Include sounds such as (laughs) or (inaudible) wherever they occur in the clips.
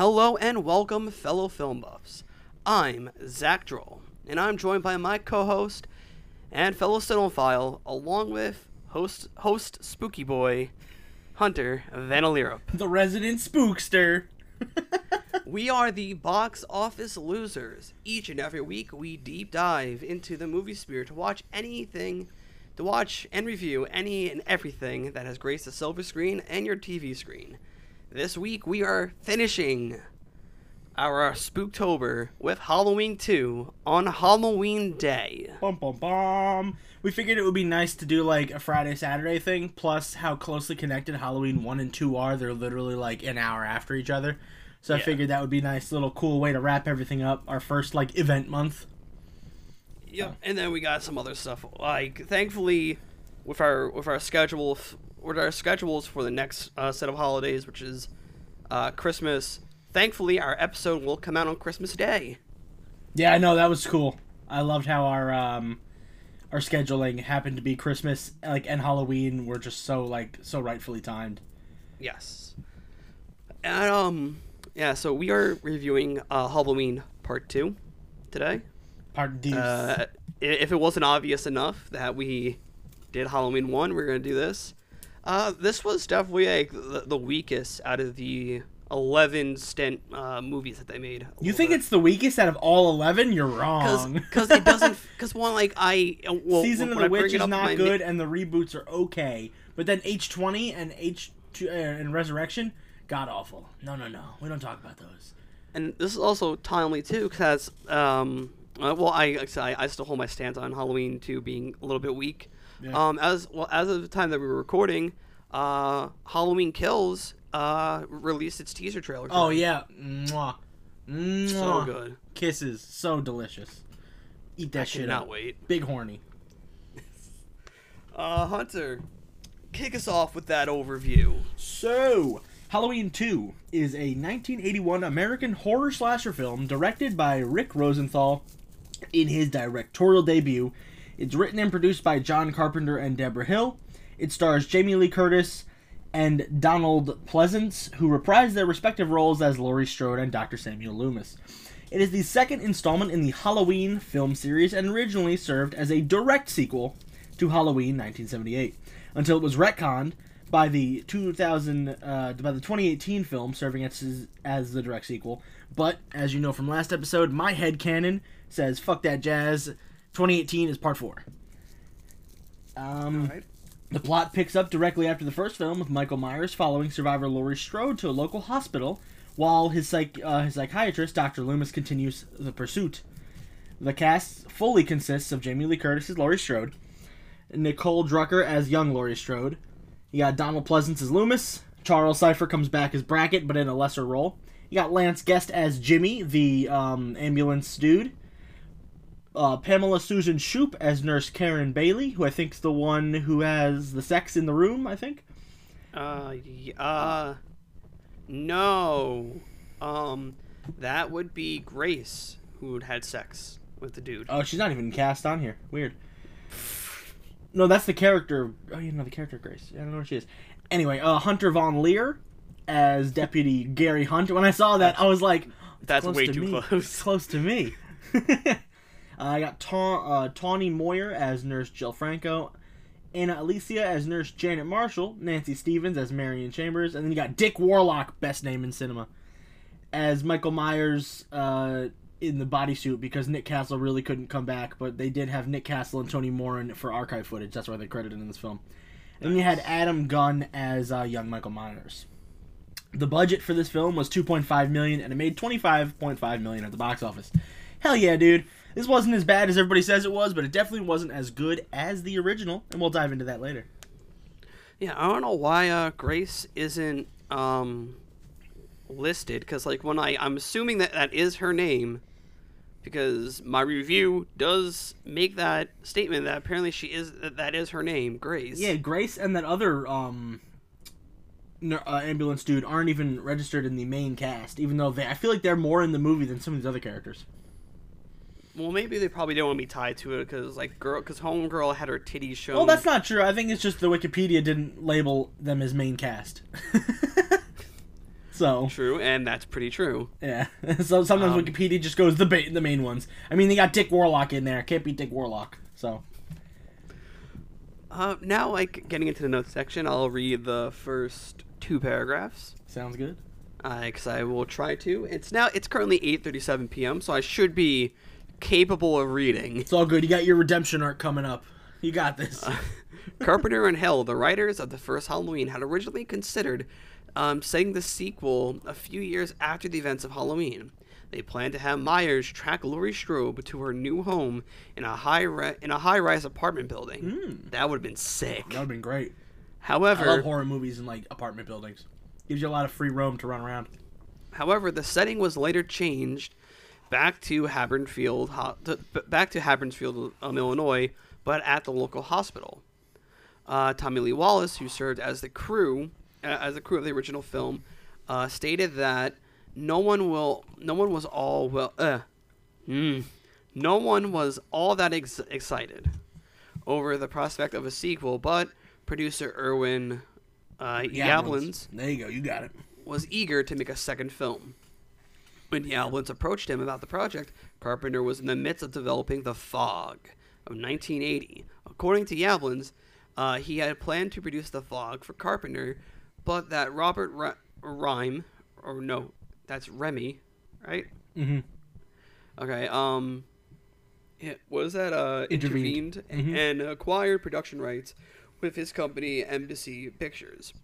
Hello and welcome, fellow film buffs. I'm Zach Droll, and I'm joined by my co-host and fellow cinephile, along with host host Spooky Boy, Hunter Vanalirup. the resident spookster. (laughs) we are the box office losers. Each and every week, we deep dive into the movie sphere to watch anything, to watch and review any and everything that has graced the silver screen and your TV screen. This week, we are finishing our Spooktober with Halloween 2 on Halloween Day. Bum bum bum. We figured it would be nice to do like a Friday Saturday thing. Plus, how closely connected Halloween one and two are. They're literally like an hour after each other. So I figured that would be a nice little cool way to wrap everything up. Our first like event month. Yep, and then we got some other stuff. Like, thankfully, with our with our schedule, with our schedules for the next uh, set of holidays, which is uh, Christmas. Thankfully, our episode will come out on Christmas Day. Yeah, I know that was cool. I loved how our um our scheduling happened to be Christmas like and Halloween were just so like so rightfully timed. Yes. And um, yeah. So we are reviewing uh, Halloween Part Two today. Part D. Uh, if it wasn't obvious enough that we did Halloween one, we're gonna do this. Uh, this was definitely like the, the weakest out of the eleven stint uh, movies that they made. you think it's the weakest out of all eleven? You're wrong. because it doesn't (laughs) because one like I uh, well, Season of the I Witch it is up in my not mi- good, and the reboots are okay. But then H twenty and H two uh, and Resurrection, god awful. No, no, no. We don't talk about those. and this is also timely too because um uh, well I, like I said, I I still hold my stance on Halloween two being a little bit weak. Yeah. Um as well as of the time that we were recording, uh Halloween Kills uh released its teaser trailer. Oh today. yeah, Mwah. Mwah. so good. Kisses, so delicious. Eat that I shit up. wait. Big horny. (laughs) Uh Hunter, kick us off with that overview. So, Halloween 2 is a 1981 American horror slasher film directed by Rick Rosenthal in his directorial debut. It's written and produced by John Carpenter and Debra Hill. It stars Jamie Lee Curtis and Donald Pleasence, who reprise their respective roles as Laurie Strode and Dr. Samuel Loomis. It is the second installment in the Halloween film series and originally served as a direct sequel to Halloween 1978 until it was retconned by the 2000 uh, by the 2018 film serving as as the direct sequel. But as you know from last episode, my head canon says fuck that jazz. 2018 is part 4. Um Alright. the plot picks up directly after the first film with Michael Myers following survivor Laurie Strode to a local hospital while his psych uh, his psychiatrist Dr. Loomis continues the pursuit. The cast fully consists of Jamie Lee Curtis as Laurie Strode, Nicole Drucker as young Laurie Strode. You got Donald Pleasence as Loomis. Charles Cipher comes back as Brackett, but in a lesser role. You got Lance Guest as Jimmy, the um, ambulance dude. Uh, Pamela Susan Shoop as Nurse Karen Bailey, who I think's the one who has the sex in the room. I think. Uh, uh, no. Um, that would be Grace who had had sex with the dude. Oh, she's not even cast on here. Weird. No, that's the character. Oh, you know the character Grace. I don't know where she is. Anyway, uh, Hunter Von Leer as Deputy Gary Hunt. When I saw that, I was like, That's close way to too me. close. It's close to me. (laughs) (laughs) uh, I got Ta- uh, Tawny Moyer as Nurse Jill Franco, Ana Alicia as Nurse Janet Marshall, Nancy Stephens as Marion Chambers, and then you got Dick Warlock, best name in cinema, as Michael Myers uh, in the bodysuit because Nick Castle really couldn't come back, but they did have Nick Castle and Tony Moran for archive footage. That's why they credited in this film. And you had Adam Gunn as uh, young Michael Myers. The budget for this film was 2.5 million, and it made 25.5 million at the box office. Hell yeah, dude! This wasn't as bad as everybody says it was, but it definitely wasn't as good as the original, and we'll dive into that later. Yeah, I don't know why uh, Grace isn't um listed because like when I I'm assuming that that is her name because my review does make that statement that apparently she is that, is her name Grace. Yeah, Grace and that other um, uh, ambulance dude aren't even registered in the main cast, even though they I feel like they're more in the movie than some of these other characters. Well, maybe they probably don't want to be tied to it because like girl because Homegirl had her titties shown. Well, that's not true. I think it's just the Wikipedia didn't label them as main cast. (laughs) So True, and that's pretty true. yeah. (laughs) so sometimes Um, Wikipedia just goes the ba- the main ones. I mean, they got Dick Warlock in there. Can't beat Dick Warlock. So Uh, now, like getting into the notes section, I'll read the first two paragraphs. sounds good. because I will try to. It's now it's currently 8:37 p.m., so I should be capable of reading. It's all good. You got your redemption arc coming up. You got this. (laughs) Carpenter and Hill, the writers of the first Halloween, had originally considered um, setting the sequel a few years after the events of Halloween. They planned to have Myers track Laurie Strode to her new home in a high ri- in a high-rise apartment building. That would have been sick. that would have been great. However, I love horror movies in like apartment buildings. Gives you a lot of free roam to run around. However, the setting was later changed back to Haddonfield, ho- to, b- back to Haddonfield, um, Illinois, but at the local hospital. Uh, Tommy Lee Wallace, who served as the crew, uh, as the crew of the original film, uh, stated that no one will, no one was all well, uh, mm, no one was all that ex- excited over the prospect of a sequel, but producer Irwin uh, Yablans There you go. You got it. was eager to make a second film. When Yablans approached him about the project, Carpenter was in the midst of developing The Fog of 1980. According to Yablans, uh, he had planned to produce The Fog for Carpenter, but that Robert Re- Rhyme, or no, that's Rehme, right? Mm-hmm. Okay, um, yeah, was that uh, Intervened. intervened, and acquired production rights with his company Embassy Pictures.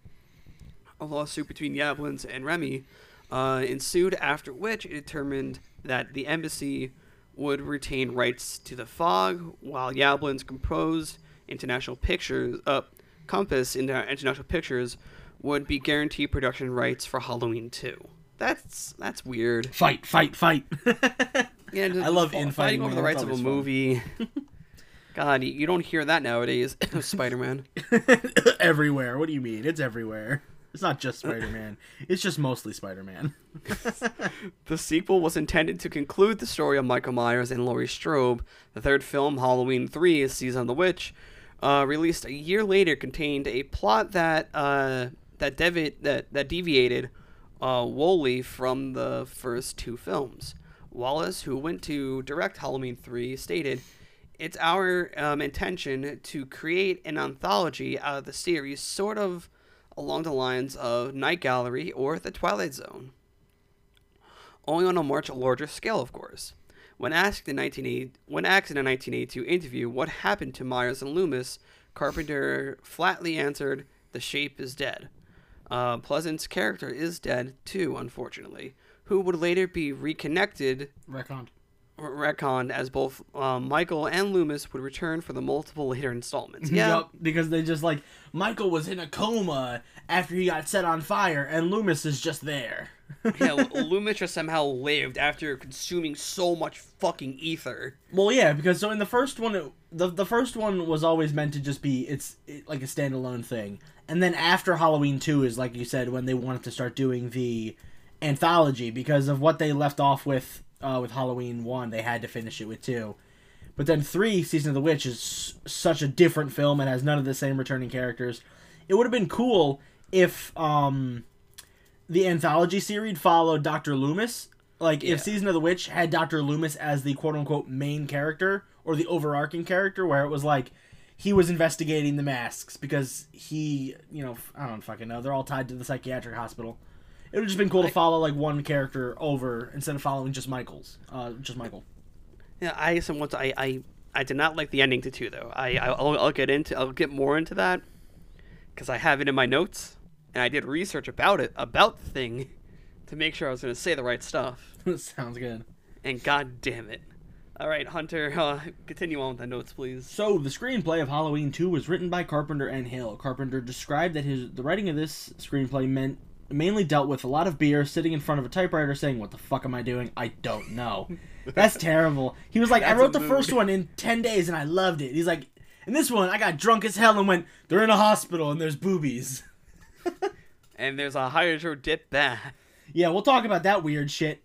A lawsuit between Yablans and Rehme uh, ensued, after which it determined that the embassy would retain rights to the fog, while Yablans composed International Pictures, uh, Compass Inter- International Pictures would be guaranteed production rights for Halloween 2. That's that's weird. Fight, fight, fight. (laughs) Yeah, I love fi- infighting, fighting over the rights of a fun. movie. (laughs) God, you- you don't hear that nowadays. (laughs) Spider Man. everywhere. What do you mean? It's everywhere. It's not just Spider Man. It's just mostly Spider Man. (laughs) The sequel was intended to conclude the story of Michael Myers and Laurie Strode. The third film, Halloween 3, Season of the Witch, uh, released a year later, contained a plot that uh, that, devi- that that deviated uh, wholly from the first two films. Wallace, who went to direct Halloween 3, stated, It's our um, intention to create an anthology out of the series, sort of along the lines of Night Gallery or The Twilight Zone only on a much larger scale, of course. When asked in 1980, when asked in a 1982 interview what happened to Myers and Loomis, Carpenter flatly answered, "The shape is dead." Uh, Pleasant's character is dead too, unfortunately, who would later be reconnected, Recon. Retconned, as both um, Michael and Loomis would return for the multiple later installments. (laughs) Yeah, Yup, because they just like Michael was in a coma after he got set on fire, and Loomis is just there. (laughs) yeah. (laughs) Loomis just somehow lived after consuming so much fucking ether. Well, yeah, because so in the first one, it, the the first one was always meant to just be it's it, like a standalone thing, and then after Halloween two is like you said when they wanted to start doing the anthology because of what they left off with uh, with Halloween one, they had to finish it with two. But then three, Season of the Witch, is such a different film and has none of the same returning characters. It would have been cool if um, the anthology series followed Doctor Loomis. Like Yeah. if Season of the Witch had Doctor Loomis as the quote unquote main character or the overarching character, where it was like he was investigating the masks because he, you know, I don't fucking know. They're all tied to the psychiatric hospital. It would have just been cool to follow like one character over instead of following just Michael's, uh, just Michael. Yeah, I somewhat I, I I did not like the ending to two though. I I'll, I'll get into I'll get more into that because I have it in my notes and I did research about it about the thing to make sure I was going to say the right stuff. (laughs) Sounds good. And god damn it! All right, Hunter, (laughs) uh, continue on with the notes, please. So the screenplay of Halloween 2 was written by Carpenter and Hill. Carpenter described that his the writing of this screenplay meant mainly dealt with a lot of beer, sitting in front of a typewriter, saying, "What the fuck am I doing? I don't know." (laughs) That's terrible. He was like, "I wrote the first one in ten days and I loved it." He's like, "In this one, I got drunk as hell and went, they're in a hospital and there's boobies." (laughs) And there's a hydro dip bath. Yeah, we'll talk about that weird shit.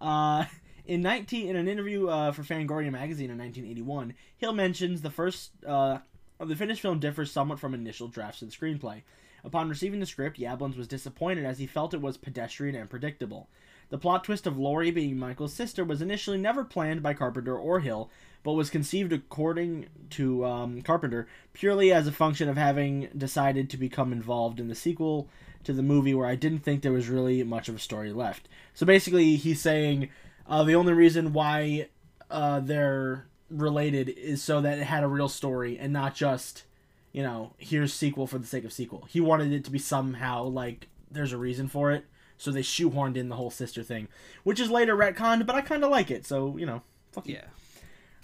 Uh, (laughs) in 19 in an interview uh, for Fangoria magazine in 1981, Hill mentions the first uh, the finished film differs somewhat from initial drafts of the screenplay. Upon receiving the script, Yablans was disappointed as he felt it was pedestrian and predictable. The plot twist of Laurie being Michael's sister was initially never planned by Carpenter or Hill, but was conceived according to um, Carpenter purely as a function of having decided to become involved in the sequel to the movie where I didn't think there was really much of a story left. So basically, he's saying uh, the only reason why uh, they're related is so that it had a real story and not just, you know, here's sequel for the sake of sequel. He wanted it to be somehow like there's a reason for it, so they shoehorned in the whole sister thing, which is later retconned, but I kind of like it. So you know, fuck. Yeah.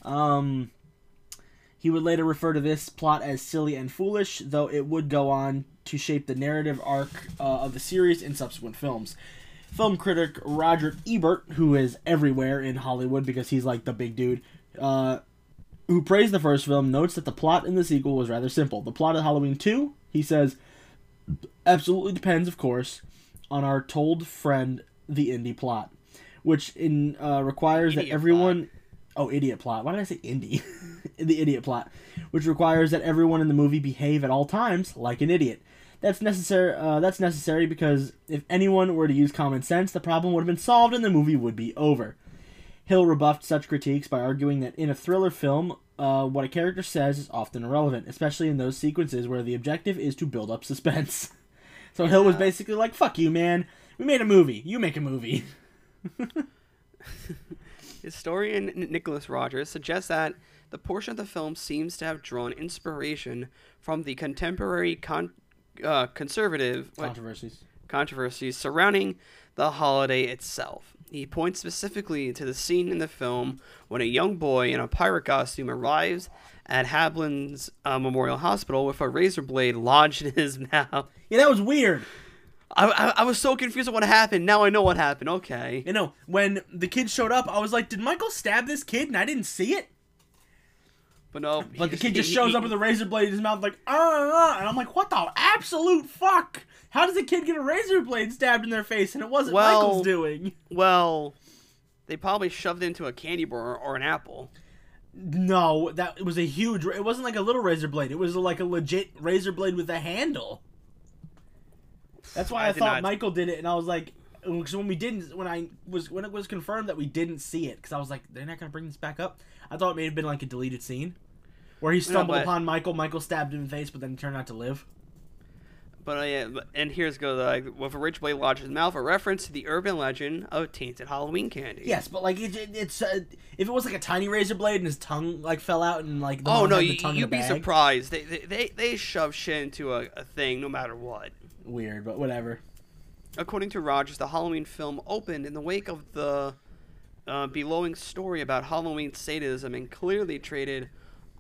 Um, he would later refer to this plot as silly and foolish, though it would go on to shape the narrative arc uh, of the series in subsequent films. Film critic Roger Ebert, who is everywhere in Hollywood because he's like the big dude, uh, who praised the first film, notes that the plot in the sequel was rather simple. The plot of Halloween 2, he says, absolutely depends, of course, on our told friend, the indie plot, which in uh, requires that Idiot everyone. Oh, idiot plot. Why did I say indie? (laughs) the idiot plot, which requires that everyone in the movie behave at all times like an idiot. That's necessary. Uh, that's necessary because if anyone were to use common sense, the problem would have been solved and the movie would be over. Hill rebuffed such critiques by arguing that in a thriller film, uh, what a character says is often irrelevant, especially in those sequences where the objective is to build up suspense. (laughs) so Hill was basically like, "Fuck you, man. We made a movie. You make a movie." (laughs) Historian Nicholas Rogers suggests that the portion of the film seems to have drawn inspiration from the contemporary con- uh, conservative what, Controversies. controversies surrounding the holiday itself. He points specifically to the scene in the film when a young boy in a pirate costume arrives at Hablin's uh, Memorial Hospital with a razor blade lodged in his (laughs) mouth. Yeah, that was weird. I, I, I was so confused at what happened. Now I know what happened. Okay. You know, when the kid showed up, I was like, "Did Michael stab this kid?" And I didn't see it. But no. But the kid just shows he- up with a razor blade in his mouth, like, ah, and I'm like, what the absolute fuck? How does a kid get a razor blade stabbed in their face and it wasn't Well- Michael's doing? Well, they probably shoved it into a candy bar or an apple. No, that it was a huge. It wasn't like a little razor blade. It was like a legit razor blade with a handle. That's why I, I thought not- Michael did it, and I was like, because when we didn't, when I was when it was confirmed that we didn't see it, because I was like, they're not gonna bring this back up. I thought it may have been like a deleted scene, where he stumbled but- upon Michael. Michael stabbed him in the face, but then he turned out to live. But uh, yeah, and here's go like with a rich blade lodged in his mouth, a reference to the urban legend of tainted Halloween candy. Yes, but like it, it, it's uh, if it was like a tiny razor blade and his tongue like fell out and like the Oh no, the you, you'd be bag. surprised. They, they they they shove shit into a, a thing no matter what. Weird, but whatever. According to Rogers, the Halloween film opened in the wake of the uh, bellowing story about Halloween sadism and clearly traded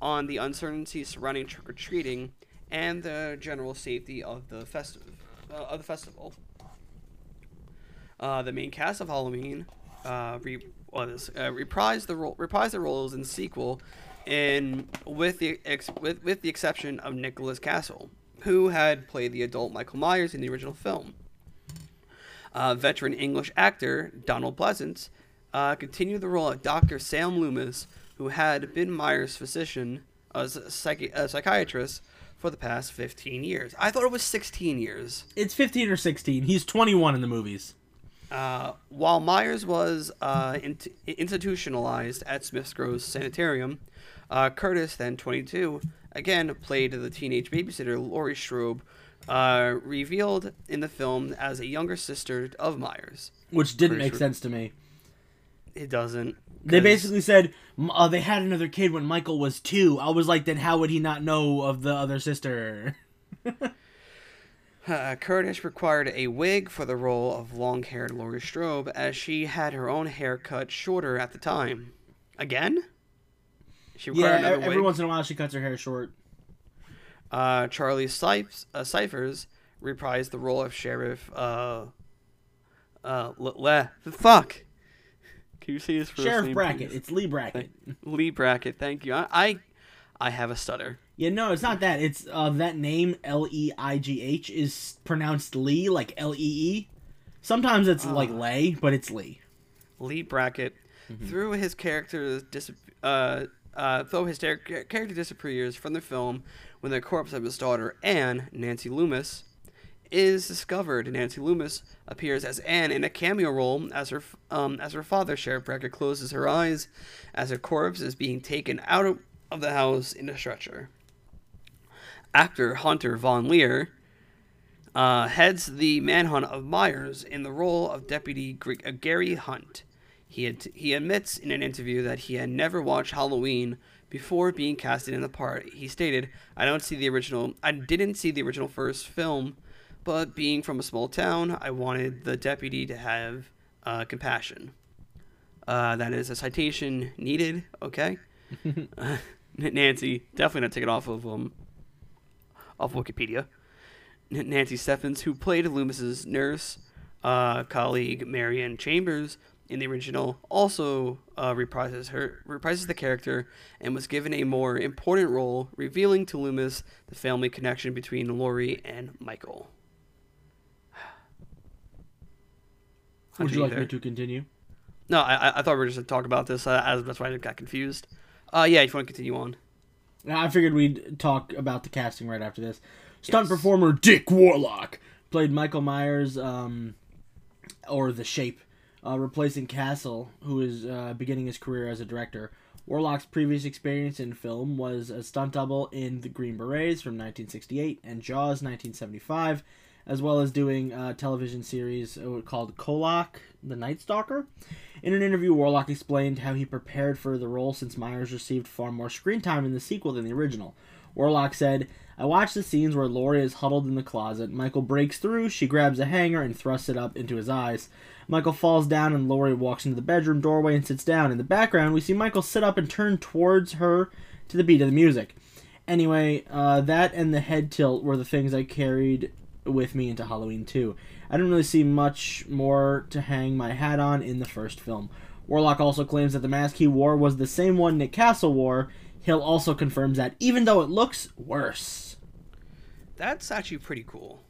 on the uncertainty surrounding trick or treating and the general safety of the festive uh, of the festival. Uh, the main cast of Halloween uh, re- what is, uh, reprised the role reprised the roles in the sequel, in with the ex- with, with the exception of Nicholas Castle, who had played the adult Michael Myers in the original film. Uh, veteran English actor Donald Pleasence uh, continued the role of Dr. Sam Loomis, who had been Myers' physician as a, psychi- a psychiatrist for the past 15 years. I thought it was 16 years. It's 15 or 16. He's 21 in the movies. Uh, while Myers was uh, int- institutionalized at Smith's Grove Sanitarium, uh, Curtis, then 22, again played the teenage babysitter Laurie Strode, uh, revealed in the film as a younger sister of Myers. Which didn't Pretty make sense to me. It doesn't. They basically said uh, they had another kid when Michael was two. I was like, then how would he not know of the other sister? (laughs) Uh, Curtis required a wig for the role of long-haired Laurie Strode, as she had her own hair cut shorter at the time. Again? She yeah, required another e- every wig. once in a while she cuts her hair short. Uh, Charlie Cypher, uh, Cyphers reprised the role of Sheriff. Uh, uh, Le, Le- fuck. Can you say his first Sheriff name, Brackett. please? It's Lee Brackett. Lee Brackett. Thank you. I, I, I have a stutter. Yeah, no, it's not that. It's uh, that name L E I G H is pronounced Lee, like L E E. Sometimes it's like Ah. Lay, but it's Lee. Lee Brackett, Mm-hmm. through his character's dis- uh, uh, though his ter- character disappears from the film when the corpse of his daughter Anne, Nancy Loomis, is discovered. Nancy Loomis appears as Anne in a cameo role as her um, as her father, Sheriff Brecker, closes her eyes as her corpse is being taken out of, the house in a stretcher. Actor Hunter Von Leer uh, heads the manhunt of Myers in the role of Deputy uh, Gary Hunt. He, he admits in an interview that he had never watched Halloween before being casted in the part. He stated, "I don't see the original. I didn't see the original first film, but being from a small town, I wanted the deputy to have uh, compassion. Uh, that is a citation needed. Okay, (laughs) uh, Nancy definitely not take it off of um off Wikipedia. N- Nancy Steffens, who played Loomis's nurse uh, colleague Marion Chambers in the original, also uh, reprises her reprises the character and was given a more important role, revealing to Loomis the family connection between Laurie and Michael. Would you like me to continue? No, I, I thought we were just going to talk about this. Uh, that's why I got confused. Uh, yeah, if you want to continue on. I figured we'd talk about the casting right after this. Stunt yes. performer Dick Warlock played Michael Myers, um, or The Shape, uh, replacing Castle, who is uh, beginning his career as a director. Warlock's previous experience in film was a stunt double in The Green Berets from 1968 and Jaws 1975 as well as doing a television series uh, called Kolchak, the Night Stalker. In an interview, Warlock explained how he prepared for the role since Myers received far more screen time in the sequel than the original. Warlock said, I watched the scenes where Laurie is huddled in the closet. Michael breaks through, she grabs a hanger and thrusts it up into his eyes. Michael falls down and Laurie walks into the bedroom doorway and sits down. In the background, we see Michael sit up and turn towards her to the beat of the music. Anyway, uh, that and the head tilt were the things I carried with me into Halloween 2. I didn't really see much more to hang my hat on in the first film. Warlock also claims that the mask he wore was the same one Nick Castle wore. Hill also confirms that, even though it looks worse. That's actually pretty cool.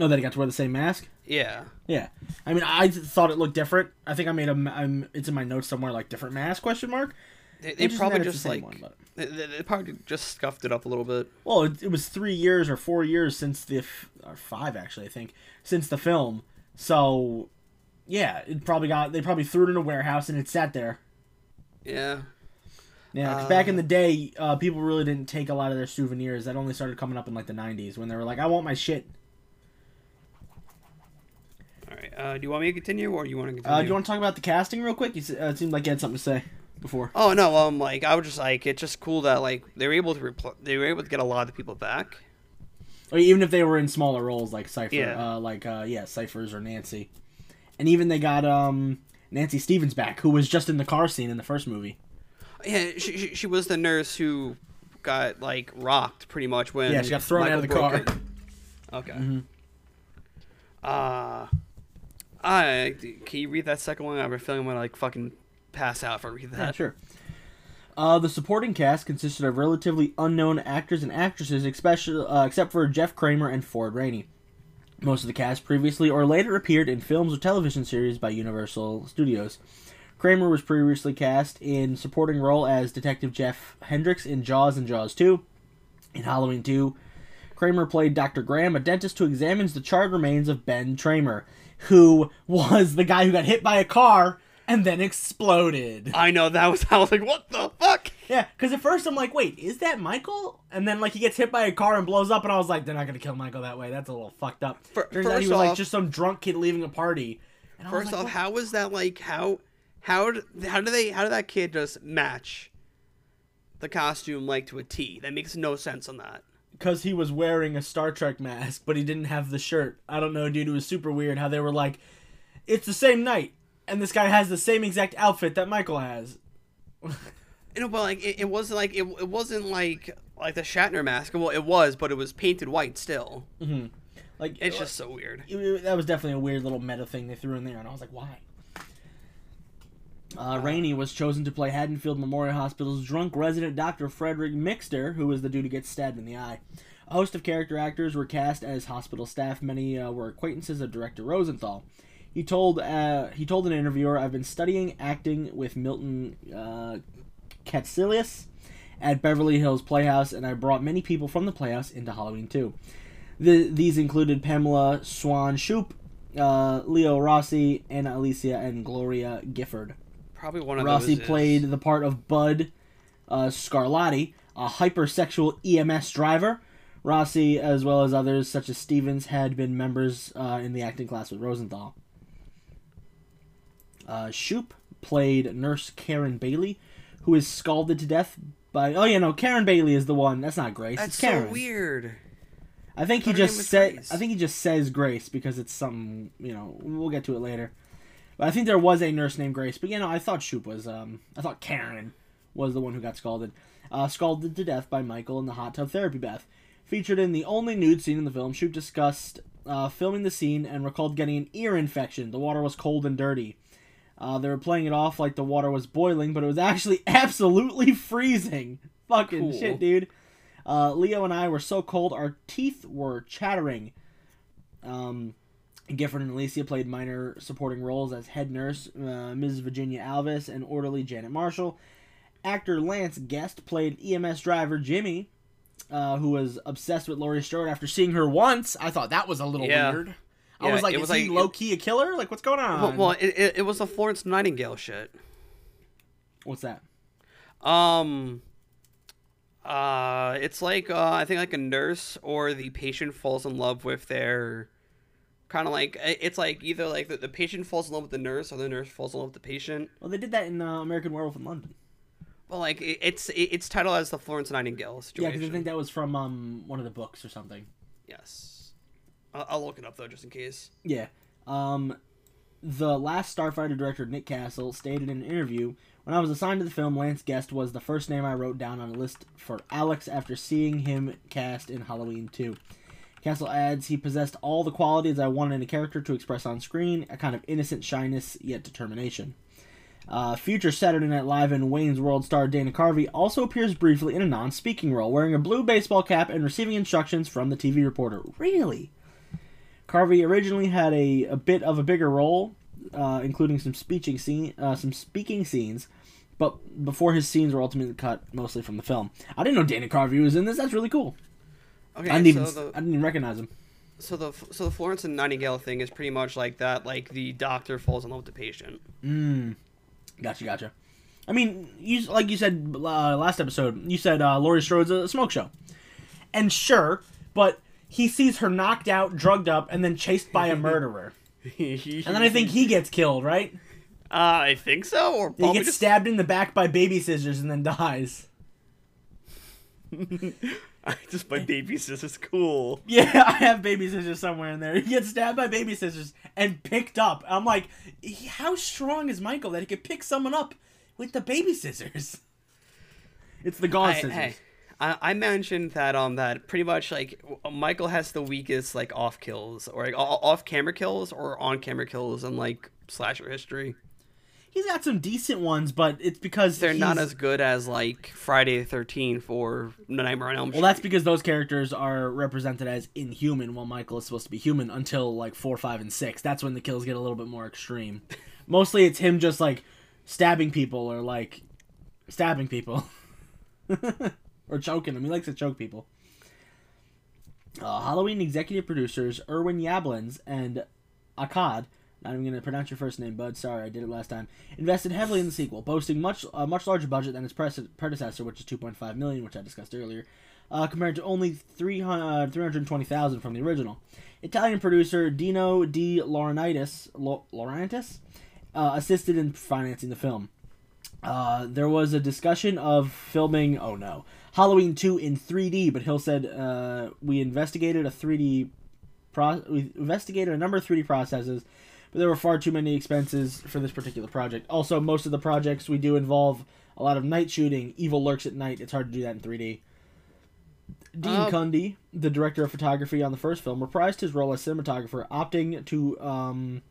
Oh, that he got to wear the same mask? Yeah. Yeah. I mean, I thought it looked different. I think I made a. I'm, it's in my notes somewhere, like different mask question mark. They, they probably just like one, they, they, probably just scuffed it up a little bit. Well, it, it was three years or four years since the or five actually, I think, since the film. So, yeah, it probably got they probably threw it in a warehouse and it sat there. Yeah. Yeah, uh, back in the day, uh, people really didn't take a lot of their souvenirs. That only started coming up in like the '90s when they were like, "I want my shit." All right. Uh, do you want me to continue, or do you want to continue? Uh, do you want to talk about the casting real quick? You, uh, it seemed like you had something to say before. Oh no, um, like I was just like it's just cool that like they were able to repl- they were able to get a lot of the people back. Or even if they were in smaller roles like Cipher, yeah. Uh, like uh, yeah, Cyphers or Nancy, and even they got um Nancy Stephens back, who was just in the car scene in the first movie. Yeah, she, she, she was the nurse who got like rocked pretty much when yeah she got thrown Michael out of the car. It. Okay. Mm-hmm. Uh, I can you read that second one? I have a feeling I'm gonna like fucking pass out if I read that. Yeah, sure. Uh, the supporting cast consisted of relatively unknown actors and actresses, especially uh, except for Jeff Kramer and Ford Rainey. Most of the cast previously or later appeared in films or television series by Universal Studios. Kramer was previously cast in supporting role as Detective Jeff Hendricks in Jaws and Jaws 2. In Halloween 2, Kramer played Dr. Graham, a dentist who examines the charred remains of Ben Tramer, who (laughs) was the guy who got hit by a car and then exploded. I know that was. I was like, what the fuck? Yeah, because at first I'm like, wait, is that Michael? And then like he gets hit by a car and blows up, and I was like, they're not gonna kill Michael that way. That's a little fucked up. For, Turns out he was off, like just some drunk kid leaving a party. first like, off, what? how was that like? How how how do they how did that kid just match the costume like to a T? That makes no sense on that. Because he was wearing a Star Trek mask, but he didn't have the shirt. I don't know, dude. It was super weird how they were like, it's the same night and this guy has the same exact outfit that Michael has. you know, but like it, it wasn't like it, it wasn't like like the Shatner mask. Well, it was, but it was painted white still. Mm-hmm. Like it's it, just so weird. It, that was definitely a weird little meta thing they threw in there, and I was like, why? Uh, Rainey was chosen to play Haddonfield Memorial Hospital's drunk resident Dr. Frederick Mixter, who was the dude who gets stabbed in the eye. A host of character actors were cast as hospital staff. Many uh, were acquaintances of director Rosenthal. He told uh, he told an interviewer, "I've been studying acting with Milton uh, Katselas at Beverly Hills Playhouse, and I brought many people from the Playhouse into Halloween too." The, these included Pamela Swan Shoop, uh, Leo Rossi, Ana Alicia, and Gloria Gifford. Probably one of Rossi those. is- played the part of Bud uh, Scarlatti, a hypersexual EMS driver. Rossi, as well as others such as Stephens, had been members uh, in the acting class with Rosenthal. Uh, Shoop played nurse Karen Bailey, who is scalded to death by. Oh yeah, no, Karen Bailey is the one. That's not Grace. That's it's Karen. so weird. I think he just said. I think he just says Grace because it's something. You know, we'll get to it later. But I think there was a nurse named Grace. But you know, I thought Shoop was. Um, I thought Karen was the one who got scalded. Uh, scalded to death by Michael in the hot tub therapy bath. Featured in the only nude scene in the film, Shoop discussed uh, filming the scene and recalled getting an ear infection. The water was cold and dirty. Uh, they were playing it off like the water was boiling, but it was actually (laughs) absolutely freezing. Fucking Cool. shit, dude. Uh, Leo and I were so cold our teeth were chattering. Um, Gifford and Alicia played minor supporting roles as head nurse uh, Ms. Virginia Alvis and orderly Janet Marshall. Actor Lance Guest played EMS driver Jimmy, uh, who was obsessed with Laurie Strode after seeing her once. I thought that was a little Yeah. weird. I Yeah, was like, it is was he like- low key a killer? Like, what's going on? Well, well it, it, it was the Florence Nightingale shit. what's that? Um, uh, it's like uh, I think like a nurse or the patient falls in love with their kind of like it's like either like the, the patient falls in love with the nurse or the nurse falls in love with the patient. Well, they did that in uh, American Werewolf in London. Well, like it, it's it, it's titled as the Florence Nightingale Yeah, because I think that was from um, one of the books or something. yes, I'll, I'll look it up though just in case. Yeah. Um, the last Starfighter director, Nick Castle, stated in an interview When I was assigned to the film, Lance Guest was the first name I wrote down on a list for Alex after seeing him cast in Halloween 2. Castle adds he possessed all the qualities I wanted in a character to express on screen a kind of innocent shyness, yet determination. Uh, future Saturday Night Live and Wayne's World star Dana Carvey also appears briefly in a non speaking role, wearing a blue baseball cap and receiving instructions from the TV reporter. Really? Carvey originally had a, a bit of a bigger role, uh, including some speaking scene, uh, some speaking scenes, but before his scenes were ultimately cut mostly from the film. I didn't know Danny Carvey was in this. That's really cool. Okay, I didn't even so the I didn't even recognize him. so the so the Florence and Nightingale thing is pretty much like that. Like the doctor falls in love with the patient. Mm. Gotcha, gotcha. I mean, you like you said uh, last episode. You said uh, Laurie Strode's a smoke show, and sure, but he sees her knocked out, drugged up, and then chased by a (laughs) murderer, and then I think he gets killed, right? Uh, I think so, or He gets just stabbed in the back by baby scissors and then dies. (laughs) just by baby scissors. Cool. Yeah, I have baby scissors somewhere in there. He gets stabbed by baby scissors and picked up. I'm like, how strong is Michael that he could pick someone up with the baby scissors? It's the gauze I, scissors. hey, I, I mentioned that um that pretty much like Michael has the weakest like off kills or like off camera kills or on camera kills in like slasher history. He's got some decent ones, but it's because They're not as good as like Friday the Thirteenth or Nightmare on Elm Street. Well, that's because those characters are represented as inhuman, while Michael is supposed to be human until like four, five, and six. That's when the kills get a little bit more extreme. (laughs) Mostly, it's him just like stabbing people or like stabbing people (laughs) or choking them. He likes to choke people. Uh, Halloween executive producers Irwin Yablans and Akkad. Not even gonna pronounce your first name, bud. Sorry, I did it last time. Invested heavily in the sequel, boasting much a much larger budget than its prece- predecessor, which is 2.5 million, which I discussed earlier, uh, compared to only 300 320,000 from the original. Italian producer Dino De Laurentiis, Lo- Laurentis uh, assisted in financing the film. Uh, there was a discussion of filming. Oh no, Halloween two in 3D, but Hill said uh, we investigated a 3D. Pro- we investigated a number of 3D processes, but there were far too many expenses for this particular project. Also, most of the projects we do involve a lot of night shooting. Evil lurks at night. It's hard to do that in 3D. Dean Uh, Cundy, the director of photography on the first film, reprised his role as cinematographer, opting to um,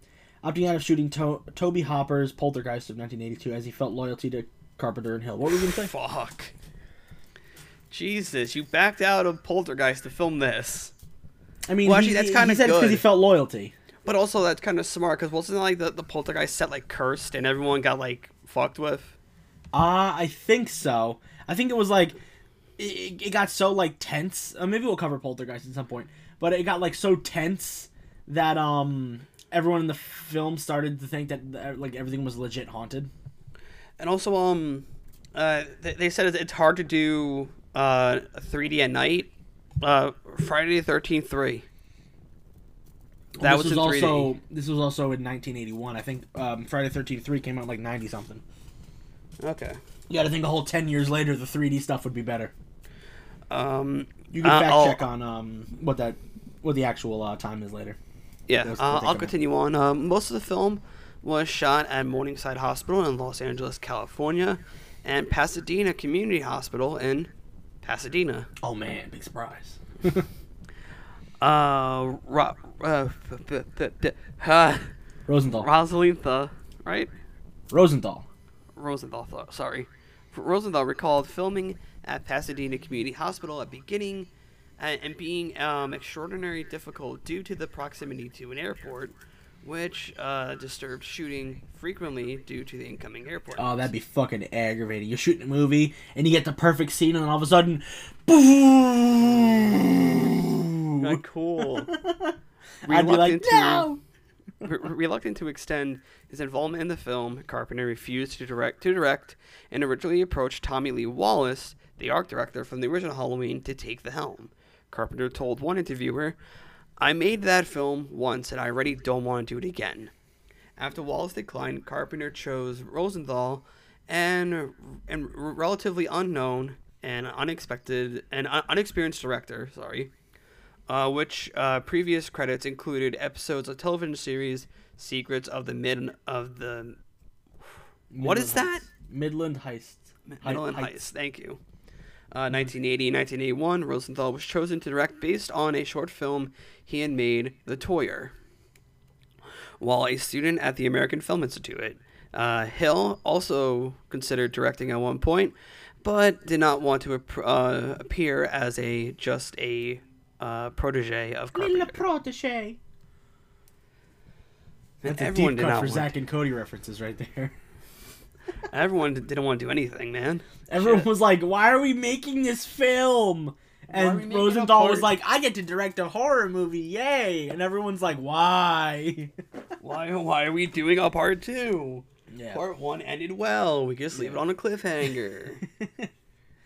opting out of shooting to- Tobe Hooper's Poltergeist of 1982 as he felt loyalty to Carpenter and Hill. What were you gonna say? fuck. Jesus, you backed out of Poltergeist to film this. I mean, Well, he, actually, that's he said because he felt loyalty. But also, that's kind of smart because wasn't it like the, the poltergeist set like cursed and everyone got like fucked with? Ah, I think so. I think it was like it, it got so like tense. Uh, maybe we'll cover Poltergeist at some point. but it got like so tense that um everyone in the film started to think that uh, like everything was legit haunted. And also, um, uh, they, they said it's hard to do uh 3D at night. Uh, Friday the Thirteenth Three. That this was, was, in 3D. also this was also in 1981. I think um, Friday the Thirteenth Three came out like 90 something. Okay. You got to think a whole 10 years later the 3D stuff would be better. Um. You can Uh, fact I'll- check on um what that what the actual uh, time is later. Yeah, Those- uh, I'll come out. continue on. Um, most of the film was shot at Morningside Hospital in Los Angeles, California, and Pasadena Community Hospital in Pasadena. Oh man, big surprise. (laughs) Uh, Ro- uh, uh, Rosenthal. Rosalintha, right? Rosenthal. Rosenthal, sorry. Rosenthal recalled filming at Pasadena Community Hospital at beginning and, and being um, extraordinarily difficult due to the proximity to an airport, which uh, disturbed shooting frequently due to the incoming airport. Oh, that'd be fucking aggravating. You're shooting a movie and you get the perfect scene, and then all of a sudden, boom! Not cool. (laughs) I'd be like, no. Re- reluctant to extend his involvement in the film, Carpenter refused to direct to direct and originally approached Tommy Lee Wallace, the art director from the original Halloween, to take the helm. Carpenter told one interviewer, "I made that film once and I already don't want to do it again." After Wallace declined, Carpenter chose Rosenthal, and and relatively unknown and unexpected and un- unexperienced director. Sorry, uh, which uh, previous credits included episodes of television series Secrets of the Mid of the what is Midland that? Midland Heist. Midland Heights. Heights. Thank you. Uh, 1980 1981, Rosenthal was chosen to direct based on a short film he had made, The Toyer, while a student at the American Film Institute. Uh, Hill also considered directing at one point, but did not want to ap- uh, appear as a just a uh, protege of Little Carpenter. protege. And That's a everyone deep cut for want- Zach and Cody references right there. Everyone didn't want to do anything, man. Everyone Shit. was like, "Why are we making this film?" Why are we And making Rosenthal was like, "I get to direct a horror movie, yay!" And everyone's like, "Why?" (laughs) Why? Why are we doing a part two? yeah. Part one ended well. We just leave it on a cliffhanger. (laughs)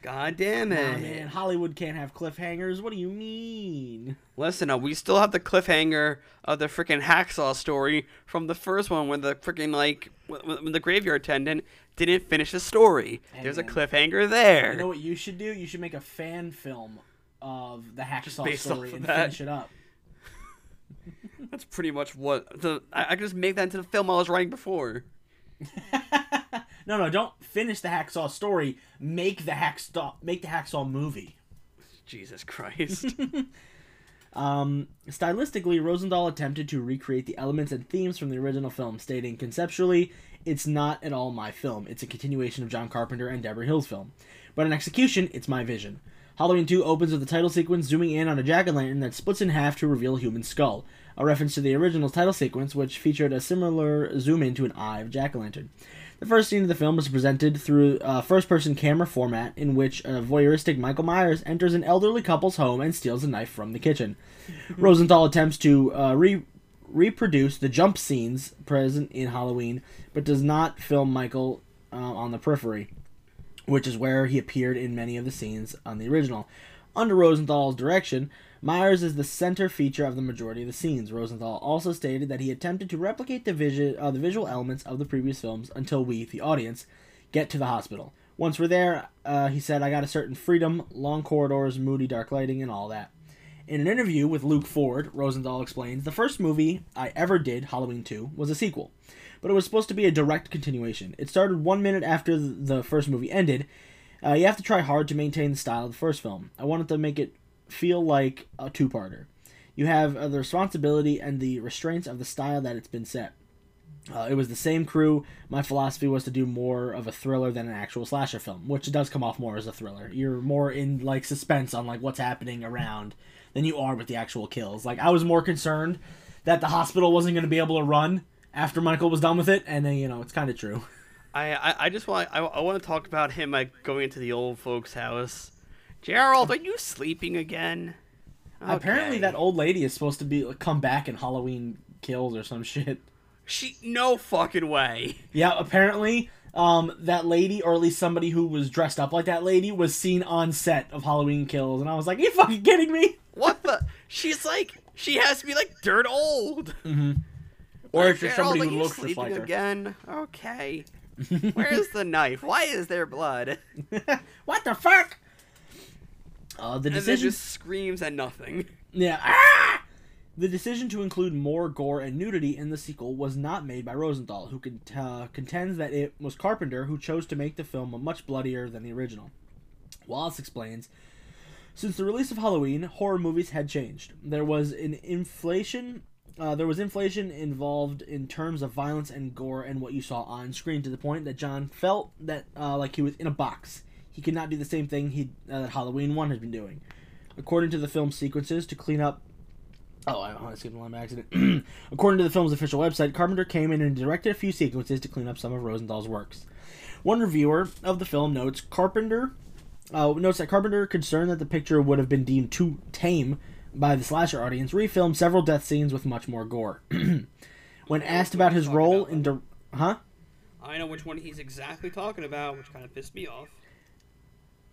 God damn it! man, Hollywood can't have cliffhangers. What do you mean? Listen, uh, we still have the cliffhanger of the freaking hacksaw story from the first one, when the freaking like when, the graveyard attendant didn't finish the story. There's a cliffhanger there. You know what you should do? You should make a fan film of the hacksaw story and that. finish it up. That's pretty much what the. I, I could just make that into the film I was writing before. (laughs) no, no, don't finish the hacksaw story. Make the hacksaw make the hacksaw movie. Jesus Christ. (laughs) Um, stylistically, Rosenthal attempted to recreate the elements and themes from the original film, stating conceptually, it's not at all my film. It's a continuation of John Carpenter and Debra Hill's film. But in execution, it's my vision. Halloween 2 opens with the title sequence zooming in on a jack o' lantern that splits in half to reveal a human skull, a reference to the original title sequence, which featured a similar zoom in to an eye of jack o' lantern. The first scene of the film is presented through a first person camera format in which a voyeuristic Michael Myers enters an elderly couple's home and steals a knife from the kitchen. (laughs) Rosenthal attempts to uh, re- reproduce the jump scenes present in Halloween, but does not film Michael uh, on the periphery, which is where he appeared in many of the scenes on the original. Under Rosenthal's direction, Myers is the center feature of the majority of the scenes. Rosenthal also stated that he attempted to replicate the, vision, uh, the visual elements of the previous films until we, the audience, get to the hospital. Once we're there, uh, he said, I got a certain freedom, long corridors, moody dark lighting, and all that. In an interview with Luke Ford, Rosenthal explains the first movie I ever did, Halloween 2, was a sequel, but it was supposed to be a direct continuation. It started one minute after the first movie ended. Uh, you have to try hard to maintain the style of the first film. I wanted to make it feel like a two parter. You have uh, the responsibility and the restraints of the style that it's been set. Uh, it was the same crew. My philosophy was to do more of a thriller than an actual slasher film, which does come off more as a thriller. You're more in like suspense on like what's happening around than you are with the actual kills. Like I was more concerned that the hospital wasn't going to be able to run after Michael was done with it, and then you know it's kind of true. I, I I just want I, I want to talk about him like going into the old folks' house. Gerald, are you sleeping again? Apparently, that old lady is supposed to be come back in Halloween Kills or some shit. She no fucking way. Yeah, apparently, um, that lady, or at least somebody who was dressed up like that lady, was seen on set of Halloween Kills, and I was like, "You fucking kidding me?" What the? She's like, she has to be like dirt old. Or if Gerald, somebody who looks just like her. again. Okay. (laughs) Where's the knife? Why is there blood? (laughs) (laughs) what the fuck? Uh, the And then decision. just screams at nothing. Yeah. (laughs) Ah! The decision to include more gore and nudity in the sequel was not made by Rosenthal, who cont- uh, contends that it was Carpenter who chose to make the film much bloodier than the original. Wallace explains Since the release of Halloween, horror movies had changed. There was an inflation. Uh, there was inflation involved in terms of violence and gore and what you saw on screen to the point that John felt that uh, like he was in a box. He could not do the same thing he uh, that Halloween One had been doing. According to the film sequences, to clean up Oh, I, I skipped line by accident. (clears throat) According to the film's official website, Carpenter came in and directed a few sequences to clean up some of Rosenthal's works. One reviewer of the film notes Carpenter uh, notes that Carpenter, concerned that the picture would have been deemed too tame by the slasher audience, refilmed several death scenes with much more gore. (clears throat) when asked about his role about, in, di- huh? I know which one he's exactly talking about, which kind of pissed me off.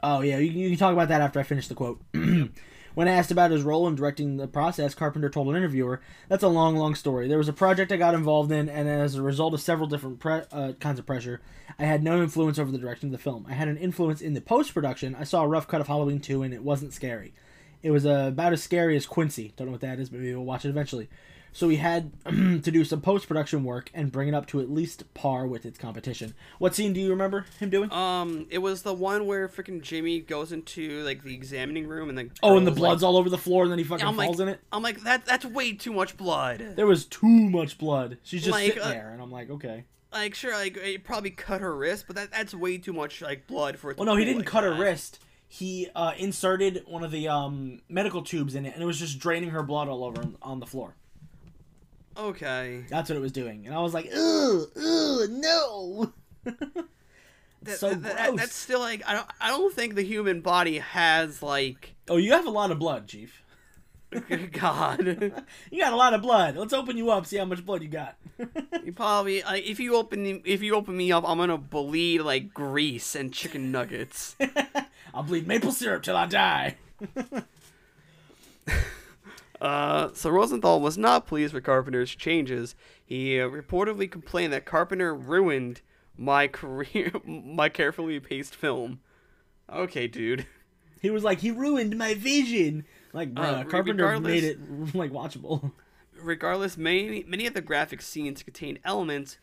Oh yeah, you, you can talk about that after I finish the quote. (clears throat) when asked about his role in directing the process, Carpenter told an interviewer, "That's a long, long story. There was a project I got involved in, and as a result of several different pre- uh, kinds of pressure, I had no influence over the direction of the film. I had an influence in the post production. I saw a rough cut of Halloween 2, and it wasn't scary. It was uh, about as scary as Quincy. Don't know what that is, but maybe we'll watch it eventually." So we had (clears throat) to do some post production work and bring it up to at least par with its competition. What scene do you remember him doing? Um, it was the one where freaking Jimmy goes into like the examining room and the Oh, and the blood's like, all over the floor, and then he fucking I'm falls like, in it. I'm like that. That's way too much blood. There was too much blood. She's just Like, sitting uh, there, and I'm like, okay. Like sure, like it probably cut her wrist, but that that's way too much like blood for it. To Well, no, he didn't like cut her wrist. He uh, inserted one of the um, medical tubes in it, and it was just draining her blood all over on the floor. Okay. That's what it was doing, and I was like, ugh, ugh, no. (laughs) That, so that- that- that's still like I don't I don't think the human body has like Oh, you have a lot of blood, Chief. (laughs) God. (laughs) You got a lot of blood. Let's open you up, see how much blood you got. You probably like, if you open me- if you open me up, I'm gonna bleed like grease and chicken nuggets. I'll bleed maple syrup till I die. Uh, so Rosenthal was not pleased with Carpenter's changes. He uh, reportedly complained that Carpenter ruined my career, (laughs) my carefully paced film. Okay, dude. He was like, he ruined my vision. Like, bruh, Uh, Carpenter made it (laughs) like watchable. Regardless, many many of the graphic scenes contain elements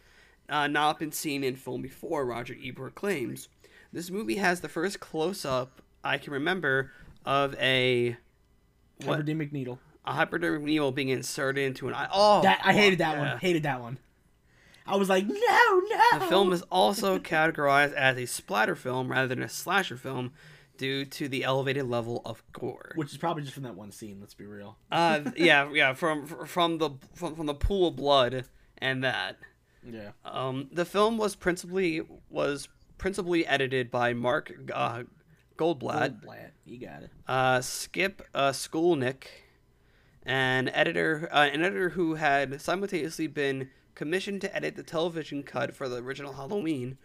uh, not been seen in film before. Roger Ebert claims this movie has the first close up I can remember of a what Hypodermic needle. A hypodermic needle being inserted into an eye. Oh, That I hated that yeah. one. Hated that one. I was like, no, no. The film is also (laughs) categorized as a splatter film rather than a slasher film due to the elevated level of gore. which is probably just from that one scene. Let's be real. Uh, (laughs) yeah, yeah, from from the from, from the pool of blood and that. Yeah. Um, the film was principally was principally edited by Mark uh, Goldblatt, Goldblatt, you got it. uh, Skip uh, Schoolnik, an editor, uh, an editor who had simultaneously been commissioned to edit the television cut for the original Halloween,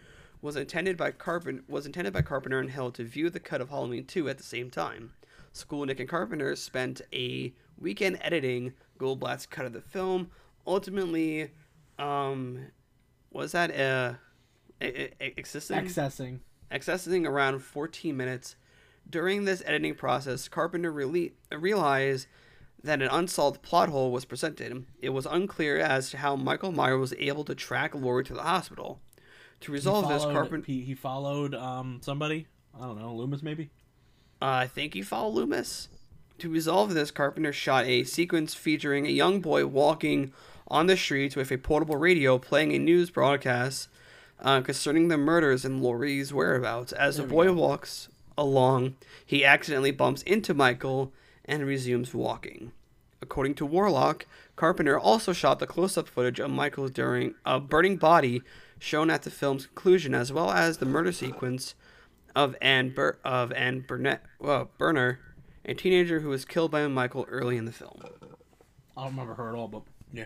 was intended by Carpenter was intended by Carpenter and Hill to view the cut of Halloween 2 at the same time. Schoolnik and Carpenter spent a weekend editing Goldblatt's cut of the film. Ultimately, um, was that uh, a, a, a, existing? Accessing. accessing around 14 minutes. During this editing process, Carpenter rele- realized that an unsolved plot hole was presented. It was unclear as to how Michael Meyer was able to track Laurie to the hospital. To resolve he this, Carpenter, He, he followed um somebody. I don't know, Loomis maybe. uh, I think he followed Loomis. To resolve this, Carpenter shot a sequence featuring a young boy walking on the streets with a portable radio playing a news broadcast uh, concerning the murders and Laurie's whereabouts. As the There we boy go. walks along, he accidentally bumps into Michael and resumes walking. According to Warlock, Carpenter also shot the close-up footage of Michael during a burning body shown at the film's conclusion, as well as the murder sequence of Anne Bur- of Anne Burnett uh, Burner a teenager who was killed by Michael early in the film. I don't remember her at all, but yeah.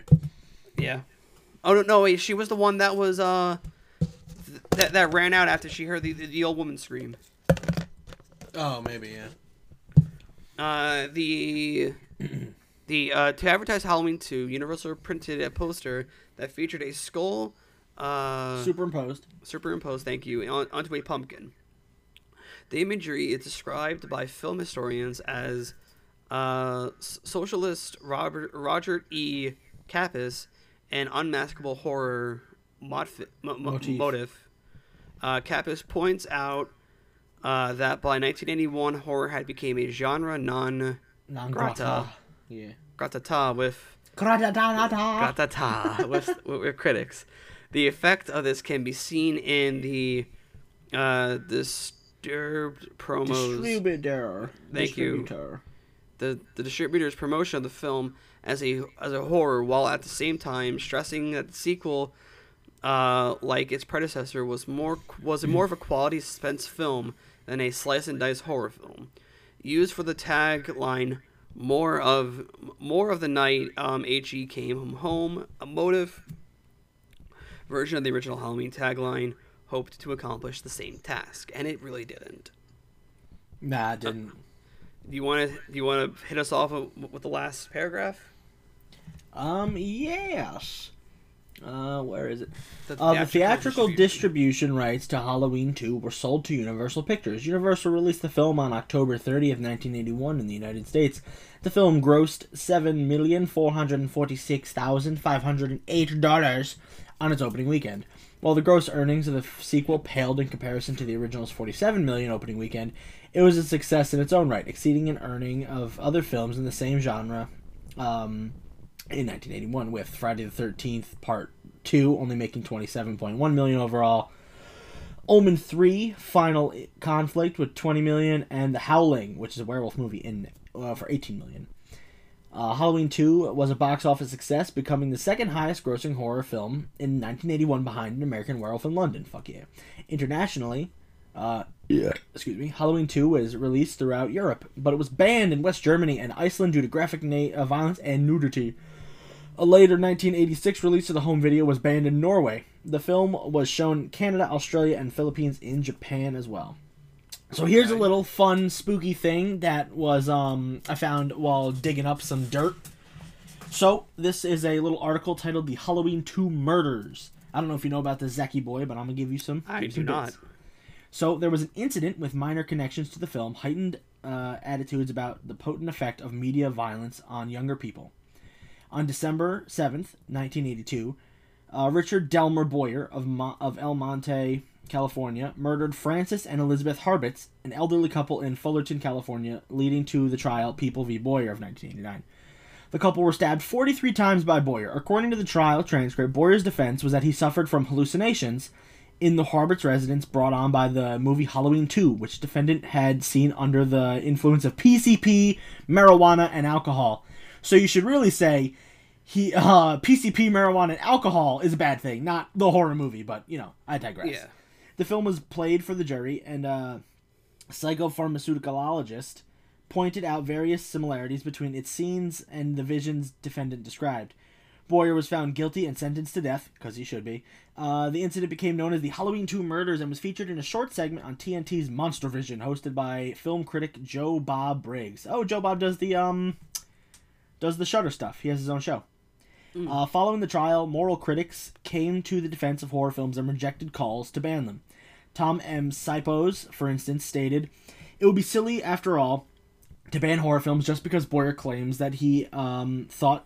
Yeah. Oh no, no, wait. She was the one that was uh th- that that ran out after she heard the the, the old woman scream. Oh, maybe yeah. Uh, the (clears throat) the uh, to advertise Halloween 2, Universal printed a poster that featured a skull uh, Superimposed. superimposed, thank you, on, onto a pumpkin. The imagery is described by film historians as uh, socialist Robert Roger E. Kappas and unmaskable horror motf- mo- mo- Motif. motive. Uh, Kappas points out uh, that by 1981, horror had become a genre non Non Grata. Yeah. gratata with Grata gratata (laughs) with, with, with critics. The effect of this can be seen in the uh, disturbed promos. Distributor. Thank you. The the distributor's promotion of the film as a as a horror, while at the same time stressing that the sequel, uh, like its predecessor, was more was more of a quality suspense film than a slice and dice horror film. Used for the tagline "More of more of the night." Um, He came home. A motive version of the original Halloween tagline hoped to accomplish the same task, and it really didn't. Nah, I didn't. Do you want to do you want to hit us off with with the last paragraph? Um, yes. Uh, where is it? The Uh, the theatrical distribution. distribution rights to Halloween 2 were sold to Universal Pictures. Universal released the film on October 30th, 1981 in the United States. The film grossed $7,446,508 on its opening weekend. While the gross earnings of the sequel paled in comparison to the original's 47 million opening weekend, it was a success in its own right, exceeding an earning of other films in the same genre um, in 1981 with Friday the 13th Part 2 only making 27.1 million overall. Omen 3 Final Conflict with 20 million and The Howling, which is a werewolf movie in uh, for 18 million. Uh, Halloween 2 was a box office success, becoming the second highest grossing horror film in 1981 behind An American Werewolf in London. Fuck yeah. Internationally, uh, yeah. excuse me, Halloween 2 was released throughout Europe, but it was banned in West Germany and Iceland due to graphic na- uh, violence and nudity. A later 1986 release of the home video was banned in Norway. The film was shown in Canada, Australia, and Philippines in Japan as well. So here's a little fun, spooky thing that was um, I found while digging up some dirt. So this is a little article titled "The Halloween 2 Murders." I don't know if you know about the Zeki boy, but I'm gonna give you some. I do not. bits. So there was an incident with minor connections to the film, heightened uh, attitudes about the potent effect of media violence on younger people. On December 7th, 1982, uh, Richard Delmer Boyer of, Mo- of El Monte, California, murdered Francis and Elizabeth Harbitz, an elderly couple in Fullerton, California, leading to the trial People v. Boyer of 1989. The couple were stabbed 43 times by Boyer. According to the trial transcript, Boyer's defense was that he suffered from hallucinations in the Harbitz residence brought on by the movie Halloween 2, which defendant had seen under the influence of PCP, marijuana, and alcohol. So you should really say he uh, PCP, marijuana, and alcohol is a bad thing, not the horror movie. But you know, I digress. Yeah. The film was played for the jury, and a psychopharmaceuticologist pointed out various similarities between its scenes and the visions defendant described. Boyer was found guilty and sentenced to death, because he should be. Uh, the incident became known as the Halloween 2 Murders and was featured in a short segment on TNT's Monster Vision, hosted by film critic Joe Bob Briggs. Oh, Joe Bob does the um does the Shudder stuff. He has his own show. Uh, following the trial, moral critics came to the defense of horror films and rejected calls to ban them. Tom M. Sipos, for instance, stated, "It would be silly, after all, to ban horror films just because Boyer claims that he um, thought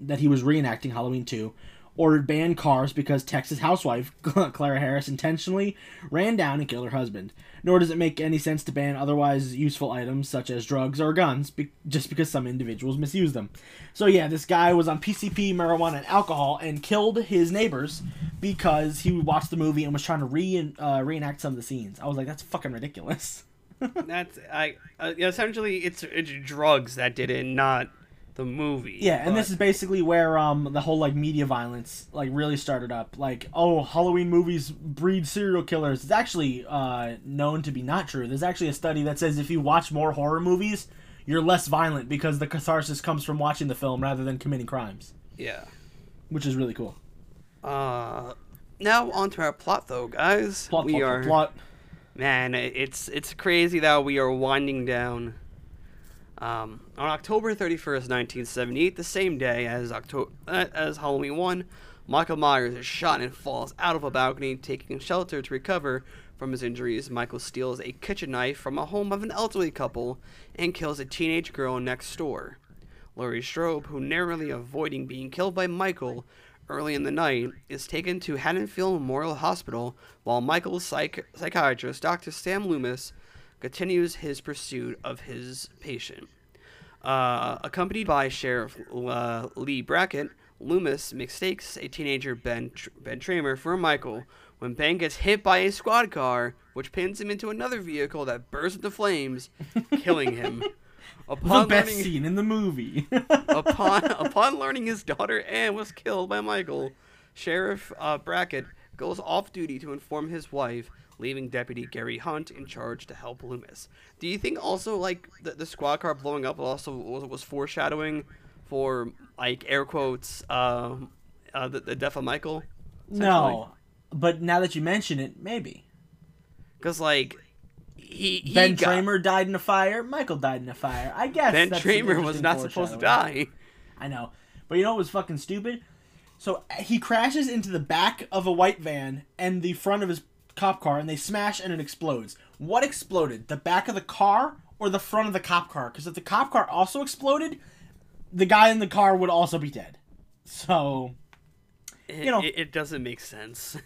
that he was reenacting Halloween 2, or ban Cars because Texas housewife (laughs) Clara Harris intentionally ran down and killed her husband. Nor does it make any sense to ban otherwise useful items such as drugs or guns be- just because some individuals misuse them. So yeah, this guy was on PCP, marijuana, and alcohol and killed his neighbors because he watched the movie and was trying to re- uh, reenact some of the scenes. I was like, that's fucking ridiculous. (laughs) That's I. Uh, essentially, it's it's drugs that did it, not the movie. Yeah, and this is basically where um the whole like media violence like really started up. Like, oh, Halloween movies breed serial killers. It's actually uh known to be not true. There's actually a study that says if you watch more horror movies, you're less violent because the catharsis comes from watching the film rather than committing crimes, Yeah. which is really cool. Uh, now on to our plot, though, guys. Plot, we plot, are plot. man. It's it's crazy that we are winding down. Um, on October thirty first, nineteen seventy eight, the same day as October uh, as Halloween one, Michael Myers is shot and falls out of a balcony, taking shelter to recover from his injuries. Michael steals a kitchen knife from a home of an elderly couple and kills a teenage girl next door. Laurie Strode, who narrowly avoiding being killed by Michael early in the night, is taken to Haddonfield Memorial Hospital while Michael's psych- psychiatrist, Dr. Sam Loomis, continues his pursuit of his patient. Uh, accompanied by Sheriff uh, Lee Brackett, Loomis mistakes a teenager Ben Tr- Ben Tramer for Michael when Ben gets hit by a squad car, which pins him into another vehicle that bursts into flames, (laughs) killing him. The Upon best learning, scene in the movie. (laughs) upon (laughs) upon learning his daughter Anne was killed by Michael, Sheriff uh, Brackett goes off duty to inform his wife, leaving Deputy Gary Hunt in charge to help Loomis. Do you think also like the, the squad car blowing up also was, was foreshadowing for like air quotes uh, uh, the, the death of Michael? no, but now that you mention it, maybe. because like he, he Ben got, Tramer died in a fire. Michael died in a fire. I guess Ben Tramer was not supposed to die. I know. But you know what was fucking stupid? So he crashes into the back of a white van and the front of his cop car, and they smash and it explodes. What exploded? The back of the car or the front of the cop car? Because if the cop car also exploded, the guy in the car would also be dead. So, You know. it, it doesn't make sense.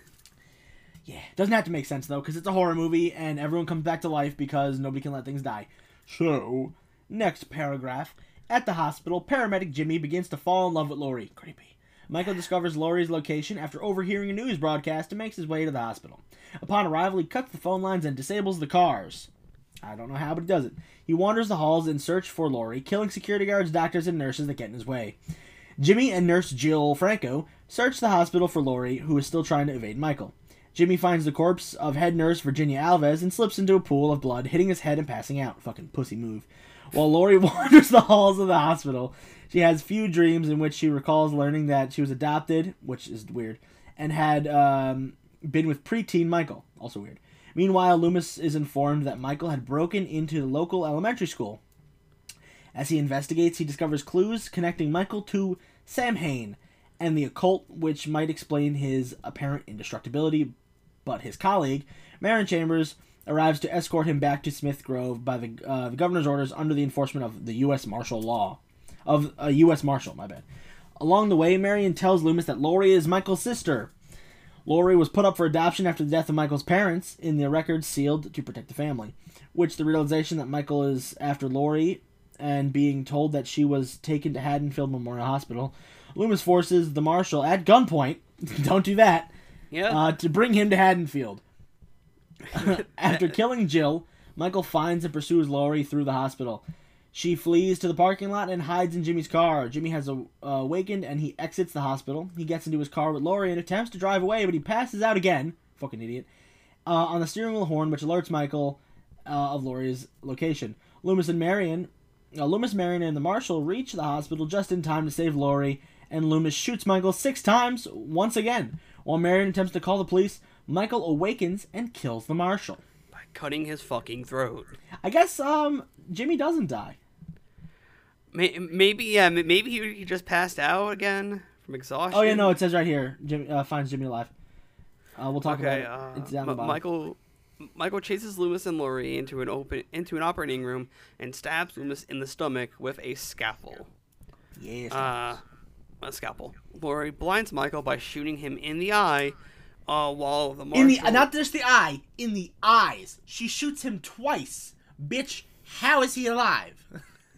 (laughs) yeah. it Doesn't have to make sense, though, because it's a horror movie and everyone comes back to life because nobody can let things die. So, next paragraph. At the hospital, paramedic Jimmy begins to fall in love with Laurie. Creepy. Michael discovers Laurie's location after overhearing a news broadcast and makes his way to the hospital. Upon arrival, he cuts the phone lines and disables the cars. I don't know how, but he does it. He wanders the halls in search for Laurie, killing security guards, doctors, and nurses that get in his way. Jimmy and nurse Jill Franco search the hospital for Laurie, who is still trying to evade Michael. Jimmy finds the corpse of head nurse Virginia Alves and slips into a pool of blood, hitting his head and passing out. Fucking pussy move. While Laurie (laughs) wanders the halls of the hospital, she has few dreams in which she recalls learning that she was adopted, which is weird, and had um, been with preteen Michael, also weird. Meanwhile, Loomis is informed that Michael had broken into the local elementary school. As he investigates, he discovers clues connecting Michael to Samhain and the occult, which might explain his apparent indestructibility. But his colleague, Marion Chambers, arrives to escort him back to Smith Grove by the, uh, the governor's orders under the enforcement of the U.S. martial law. Of a U.S. marshal, my bad. Along the way, Marion tells Loomis that Laurie is Michael's sister. Laurie was put up for adoption after the death of Michael's parents, in the records sealed to protect the family. Which the realization that Michael is after Laurie and being told that she was taken to Haddonfield Memorial Hospital, Loomis forces the marshal at gunpoint, (laughs) don't do that, Yeah. uh, to bring him to Haddonfield. (laughs) (laughs) After killing Jill, Michael finds and pursues Laurie through the hospital. She flees to the parking lot and hides in Jimmy's car. Jimmy has uh, awakened and he exits the hospital. He gets into his car with Laurie and attempts to drive away, but he passes out again. Fucking idiot. Uh, on the steering wheel horn, which alerts Michael uh, of Laurie's location. Loomis and Marion, uh, Loomis, Marion, and the marshal reach the hospital just in time to save Laurie, and Loomis shoots Michael six times once again. While Marion attempts to call the police, Michael awakens and kills the marshal. Cutting his fucking throat. I guess um Jimmy doesn't die. Maybe yeah, maybe he, he just passed out again from exhaustion. Oh yeah, no, it says right here. Jimmy uh, finds Jimmy alive. Uh, we'll talk Okay, about uh, it. It's down the. Michael Michael chases Loomis and Laurie into an open into an operating room and stabs Loomis in the stomach with a scalpel. Yes. Uh, a scalpel. Laurie blinds Michael by shooting him in the eye, uh, while the marshal in the not just the eye, in the eyes. She shoots him twice. Bitch, how is he alive?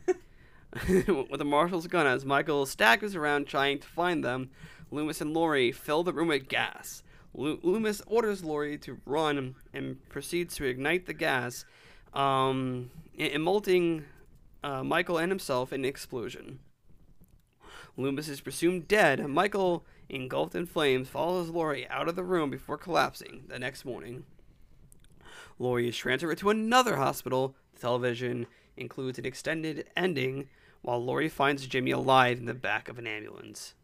(laughs) with the marshal's gun as Michael staggers around trying to find them. Loomis and Laurie fill the room with gas. Lo- Loomis orders Laurie to run and proceeds to ignite the gas, um, emulting uh, Michael and himself in an explosion. Loomis is presumed dead. Michael, engulfed in flames, follows Laurie out of the room before collapsing the next morning. Laurie is transferred to another hospital. The television includes an extended ending while Laurie finds Jimmy alive in the back of an ambulance.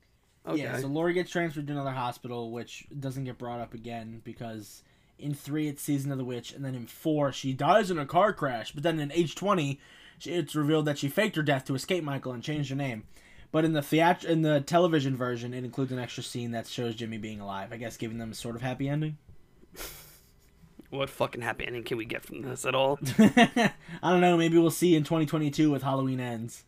Okay. Yeah, so Laurie gets transferred to another hospital, which doesn't get brought up again because in three it's Season of the Witch, and then in four she dies in a car crash. But then in H20, it's revealed that she faked her death to escape Michael and changed her name. But in the theat- in the television version, it includes an extra scene that shows Jimmy being alive. I guess giving them a sort of happy ending. (laughs) what fucking happy ending can we get from this at all? (laughs) I don't know. Maybe we'll see in 2022 with Halloween ends.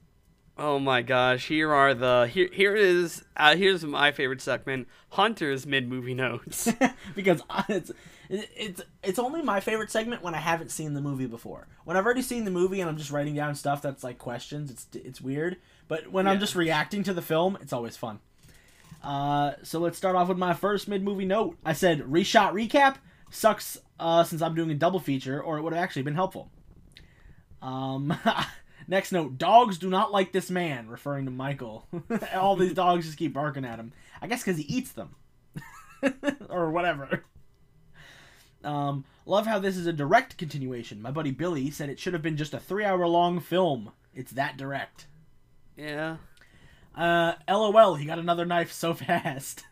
Oh my gosh! Here are the here here is uh, here's my favorite segment: Hunter's mid movie notes. (laughs) because it's it's it's only my favorite segment when I haven't seen the movie before. When I've already seen the movie and I'm just writing down stuff that's like questions, it's it's weird. But when I'm just reacting to the film, it's always fun. Uh, so let's start off with my first mid movie note. I said reshot recap sucks uh, since I'm doing a double feature, or it would have actually been helpful. Um, (laughs) next note: dogs do not like this man, referring to Michael. (laughs) All these dogs just keep barking at him. I guess because he eats them, (laughs) or whatever. Um, love how this is a direct continuation. My buddy Billy said it should have been just a three-hour-long film. It's that direct. yeah. Uh, LOL, he got another knife so (laughs) fast.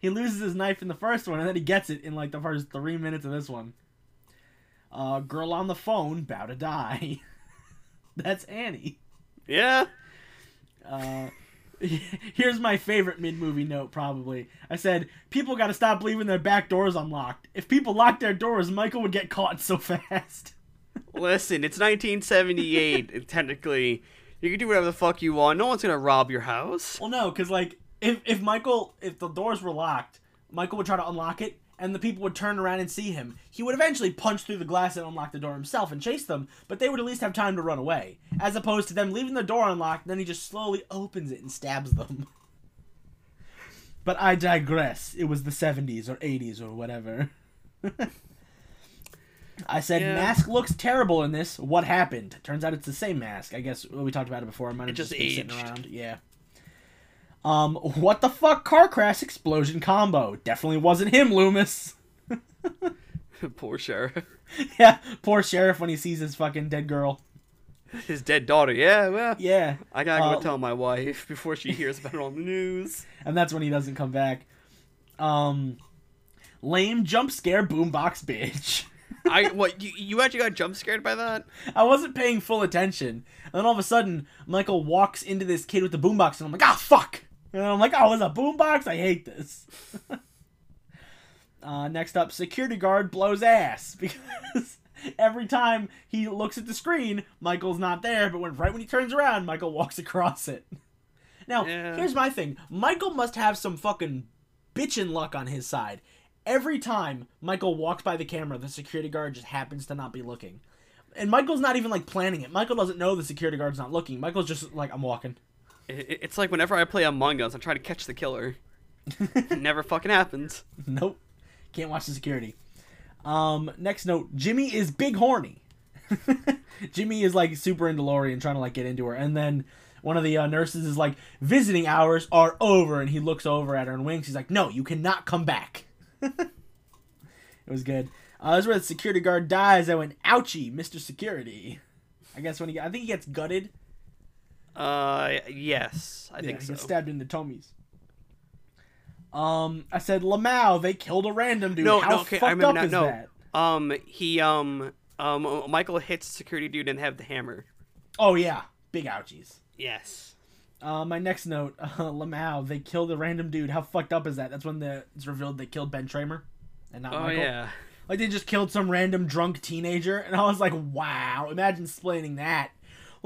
he loses his knife in the first one, and then he gets it in like the first three minutes of this one. Uh, girl on the phone, bow to die. That's Annie. Yeah. Uh, (laughs) here's my favorite mid movie note, probably. I said, People gotta stop leaving their back doors unlocked. If people locked their doors, Michael would get caught so (laughs) fast. Listen, it's 1978. technically, you can do whatever the fuck you want. No one's gonna rob your house. Well, no, because, like, if, if Michael, if the doors were locked, Michael would try to unlock it, and the people would turn around and see him. He would eventually punch through the glass and unlock the door himself and chase them, but they would at least have time to run away. As opposed to them leaving the door unlocked, then he just slowly opens it and stabs them. (laughs) But I digress. It was the 70s or 80s or whatever. (laughs) I said, Yeah. mask looks terrible in this. What happened? Turns out it's the same mask. I guess we talked about it before. It might have just just, been sitting aged. around. Yeah. Um, what the fuck car crash explosion combo? Definitely wasn't him, Loomis. (laughs) Poor sheriff. (laughs) yeah, poor sheriff when he sees his fucking dead girl. His dead daughter. Yeah, well, Yeah, I gotta go Uh, tell my wife before she hears about it on the news. (laughs) and that's when he doesn't come back. Um, lame jump scare boombox bitch. I what you you actually got jump scared by that? I wasn't paying full attention, and then all of a sudden, Michael walks into this kid with the boombox, and I'm like, ah, fuck! And I'm like, oh, it's a boombox? I hate this. (laughs) uh, next up, security guard blows ass (laughs) because every time he looks at the screen, Michael's not there, but when right when he turns around, Michael walks (laughs) across it. Now, Yeah. here's my thing: Michael must have some fucking bitchin' luck on his side. Every time Michael walks by the camera, the security guard just happens to not be looking. And Michael's not even like planning it. Michael doesn't know the security guard's not looking. Michael's just like, I'm walking. It, it- it's like whenever I play Among Us, I'm trying to catch the killer. It (laughs) never fucking happens. nope. Can't watch the security. Um, next note, Jimmy is big horny. (laughs) Jimmy is like super into Laurie and trying to like get into her. And then one of the uh, nurses is like, visiting hours are over. And he looks over at her and winks. He's like, no, you cannot come back. (laughs) it was good. Uh, this is where the security guard dies. I went, ouchie, Mr. Security. I guess when he, I think he gets gutted. Uh, yes, I yeah, think he so. gets stabbed in the tummies. Um, I said, Lamau, they killed a random dude. No, How no, okay, I fucked remember up now. is No, that? um, he um um Michael hits security dude and have the hammer. Oh yeah, big ouchies. Yes. Uh, my next note, uh, (laughs) Lamau, they killed a random dude. How fucked up is that? That's when the, it's revealed they killed Ben Tramer, and not Oh Michael. yeah. Like they just killed some random drunk teenager, and I was like, wow. Imagine explaining that.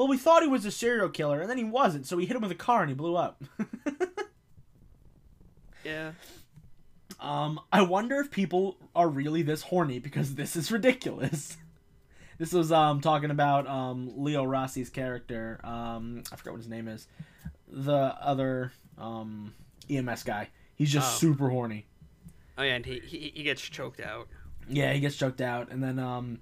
Well, we thought he was a serial killer, and then he wasn't. So we hit him with a car, and he blew up. (laughs) Yeah. Um, I wonder if people are really this horny because this is ridiculous. (laughs) this was um talking about um Leo Rossi's character. Um, I forgot what his name is. The other um EMS guy. He's just Oh. super horny. Oh yeah, and he, he he gets choked out. Yeah, he gets choked out, and then um,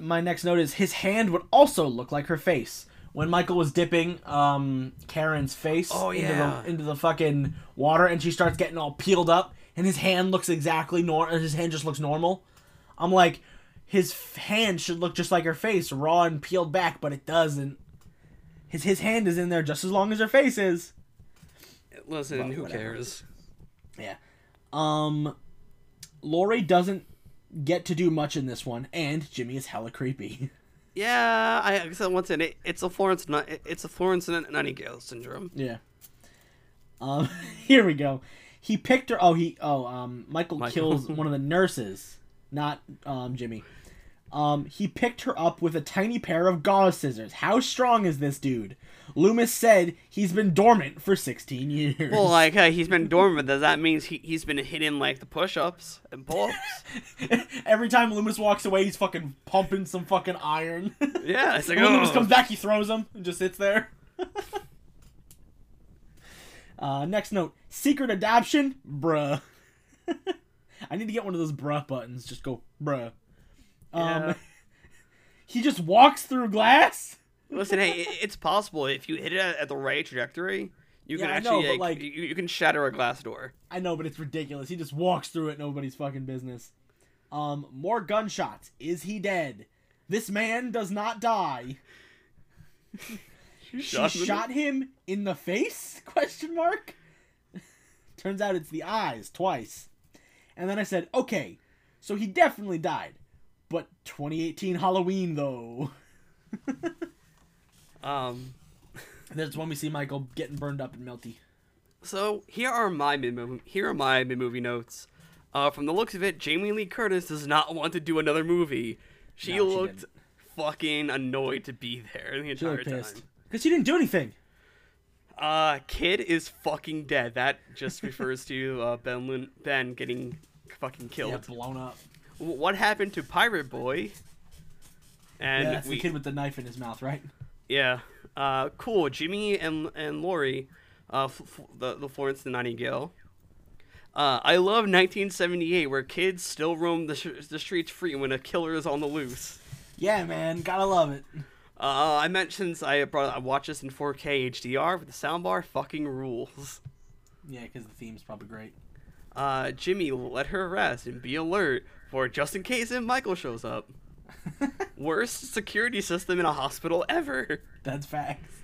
my next note is his hand would also look like her face. When Michael was dipping um Karen's face Oh, into the into the fucking water, and she starts getting all peeled up, and his hand looks exactly nor his hand just looks normal. I'm like, his f- hand should look just like her face, raw and peeled back, but it doesn't. His his hand is in there just as long as her face is. Listen, But who whatever. cares? Yeah. Um, Laurie doesn't get to do much in this one, and Jimmy is hella creepy. (laughs) Yeah, I said once again, it, it's a Florence, it's a Florence Nightingale syndrome. yeah. Um, (laughs) here we go. He picked her. Oh, he. Oh, um, Michael, Michael. kills (laughs) one of the nurses, not um Jimmy. Um, he picked her up with a tiny pair of gauze scissors. How strong is this dude? Loomis said he's been dormant for 16 years. Well, like (laughs) uh, he's been dormant. Does that mean he he's been hitting like the push-ups and pull-ups? (laughs) Every time Loomis walks away, he's fucking pumping some fucking iron. (laughs) yeah, it's like when Loomis oh. comes back, he throws them and just sits there. uh, next note: secret adoption, bruh. I need to get one of those bruh buttons. Just go bruh. Um, Yeah. (laughs) he just walks through glass. Listen, hey, it's possible if you hit it at, the right trajectory, you can Yeah, I actually know, but, like- you, you can shatter a glass door. I know, but it's ridiculous. He just walks through it. Nobody's fucking business. Um, more gunshots. Is he dead? This man does not die. (laughs) She Shot shot him in the face? (laughs) Question mark. Turns out it's the eyes twice. And then I said, okay, so he definitely died. But 2018 Halloween though. (laughs) Um, (laughs) That's when we see Michael getting burned up and melty. so here are my mid here are my mid movie notes. Uh, from the looks of it, Jamie Lee Curtis does not want to do another movie. She No, looked didn't. fucking annoyed to be there the She entire time. Because she didn't do anything. Uh, kid is fucking dead. That just (laughs) refers to uh, Ben Lin- Ben getting fucking killed. Yeah, blown up. What happened to Pirate Boy? And yeah, that's we, the kid with the knife in his mouth, right? yeah, uh, cool. Jimmy and and Laurie, uh, f- f- the the Florence the Nightingale. Uh, I love 1978, where kids still roam the, sh- the streets free when a killer is on the loose. Yeah, man, gotta love it. Uh, I mentioned I brought I watched this in 4K HDR with the soundbar. Fucking rules. Yeah, because the theme's probably great. Uh, Jimmy, let her rest and be alert for just in case if Michael shows up. (laughs) Worst security system in a hospital ever. That's facts.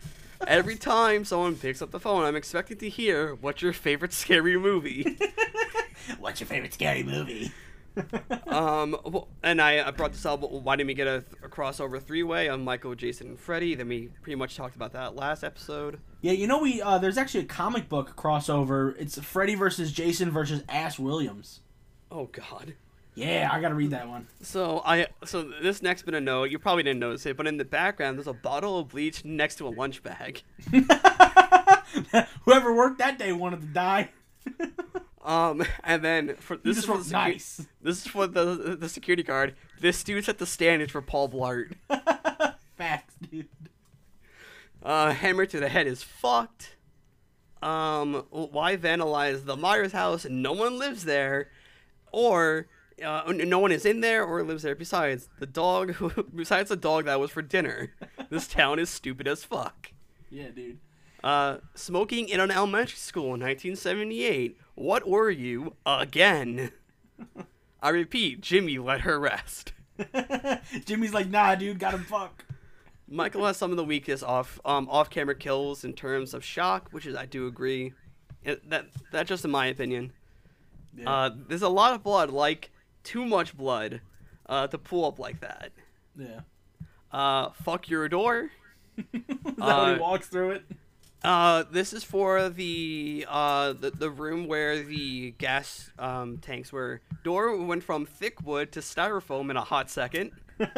Every time someone picks up the phone, I'm expecting to hear, "What's your favorite scary movie?" (laughs) What's your favorite scary movie? (laughs) um, well, and I, I brought this up. Why didn't we get a, a crossover three-way on Michael, Jason, and Freddy? Then we pretty much talked about that last episode. yeah, you know we uh, there's actually a comic book crossover. It's Freddy versus Jason versus Ash Williams. Oh God. Yeah, I gotta read that one. So I so this next bit of note, you probably didn't notice it, but in the background there's a bottle of bleach next to a lunch bag. (laughs) Whoever worked that day wanted to die. (laughs) Um, and then for this is for the secu- nice. This is for the the security guard. This dude set the standard for Paul Blart. (laughs) Facts, dude. Uh, hammer to the head is fucked. Um, why vandalize the Myers house no one lives there, or uh, no one is in there or lives there. Besides the dog, (laughs) besides the dog that was for dinner, this (laughs) town is stupid as fuck. Yeah, dude. Uh, smoking in an elementary school in 1978. What were you again? (laughs) I repeat, Jimmy let her rest. Jimmy's like, nah, dude, got him fuck. Michael has some of the weakest off um, off camera kills in terms of shock, which is I do agree. It, that that's just in my opinion. Yeah. Uh, there's a lot of blood, like too much blood, uh, to pull up like that. yeah. Uh, fuck your door. (laughs) Is that when Uh, he walks through it? Uh, this is for the uh the, the room where the gas um tanks were. Door went from thick wood to styrofoam in a hot second. (laughs)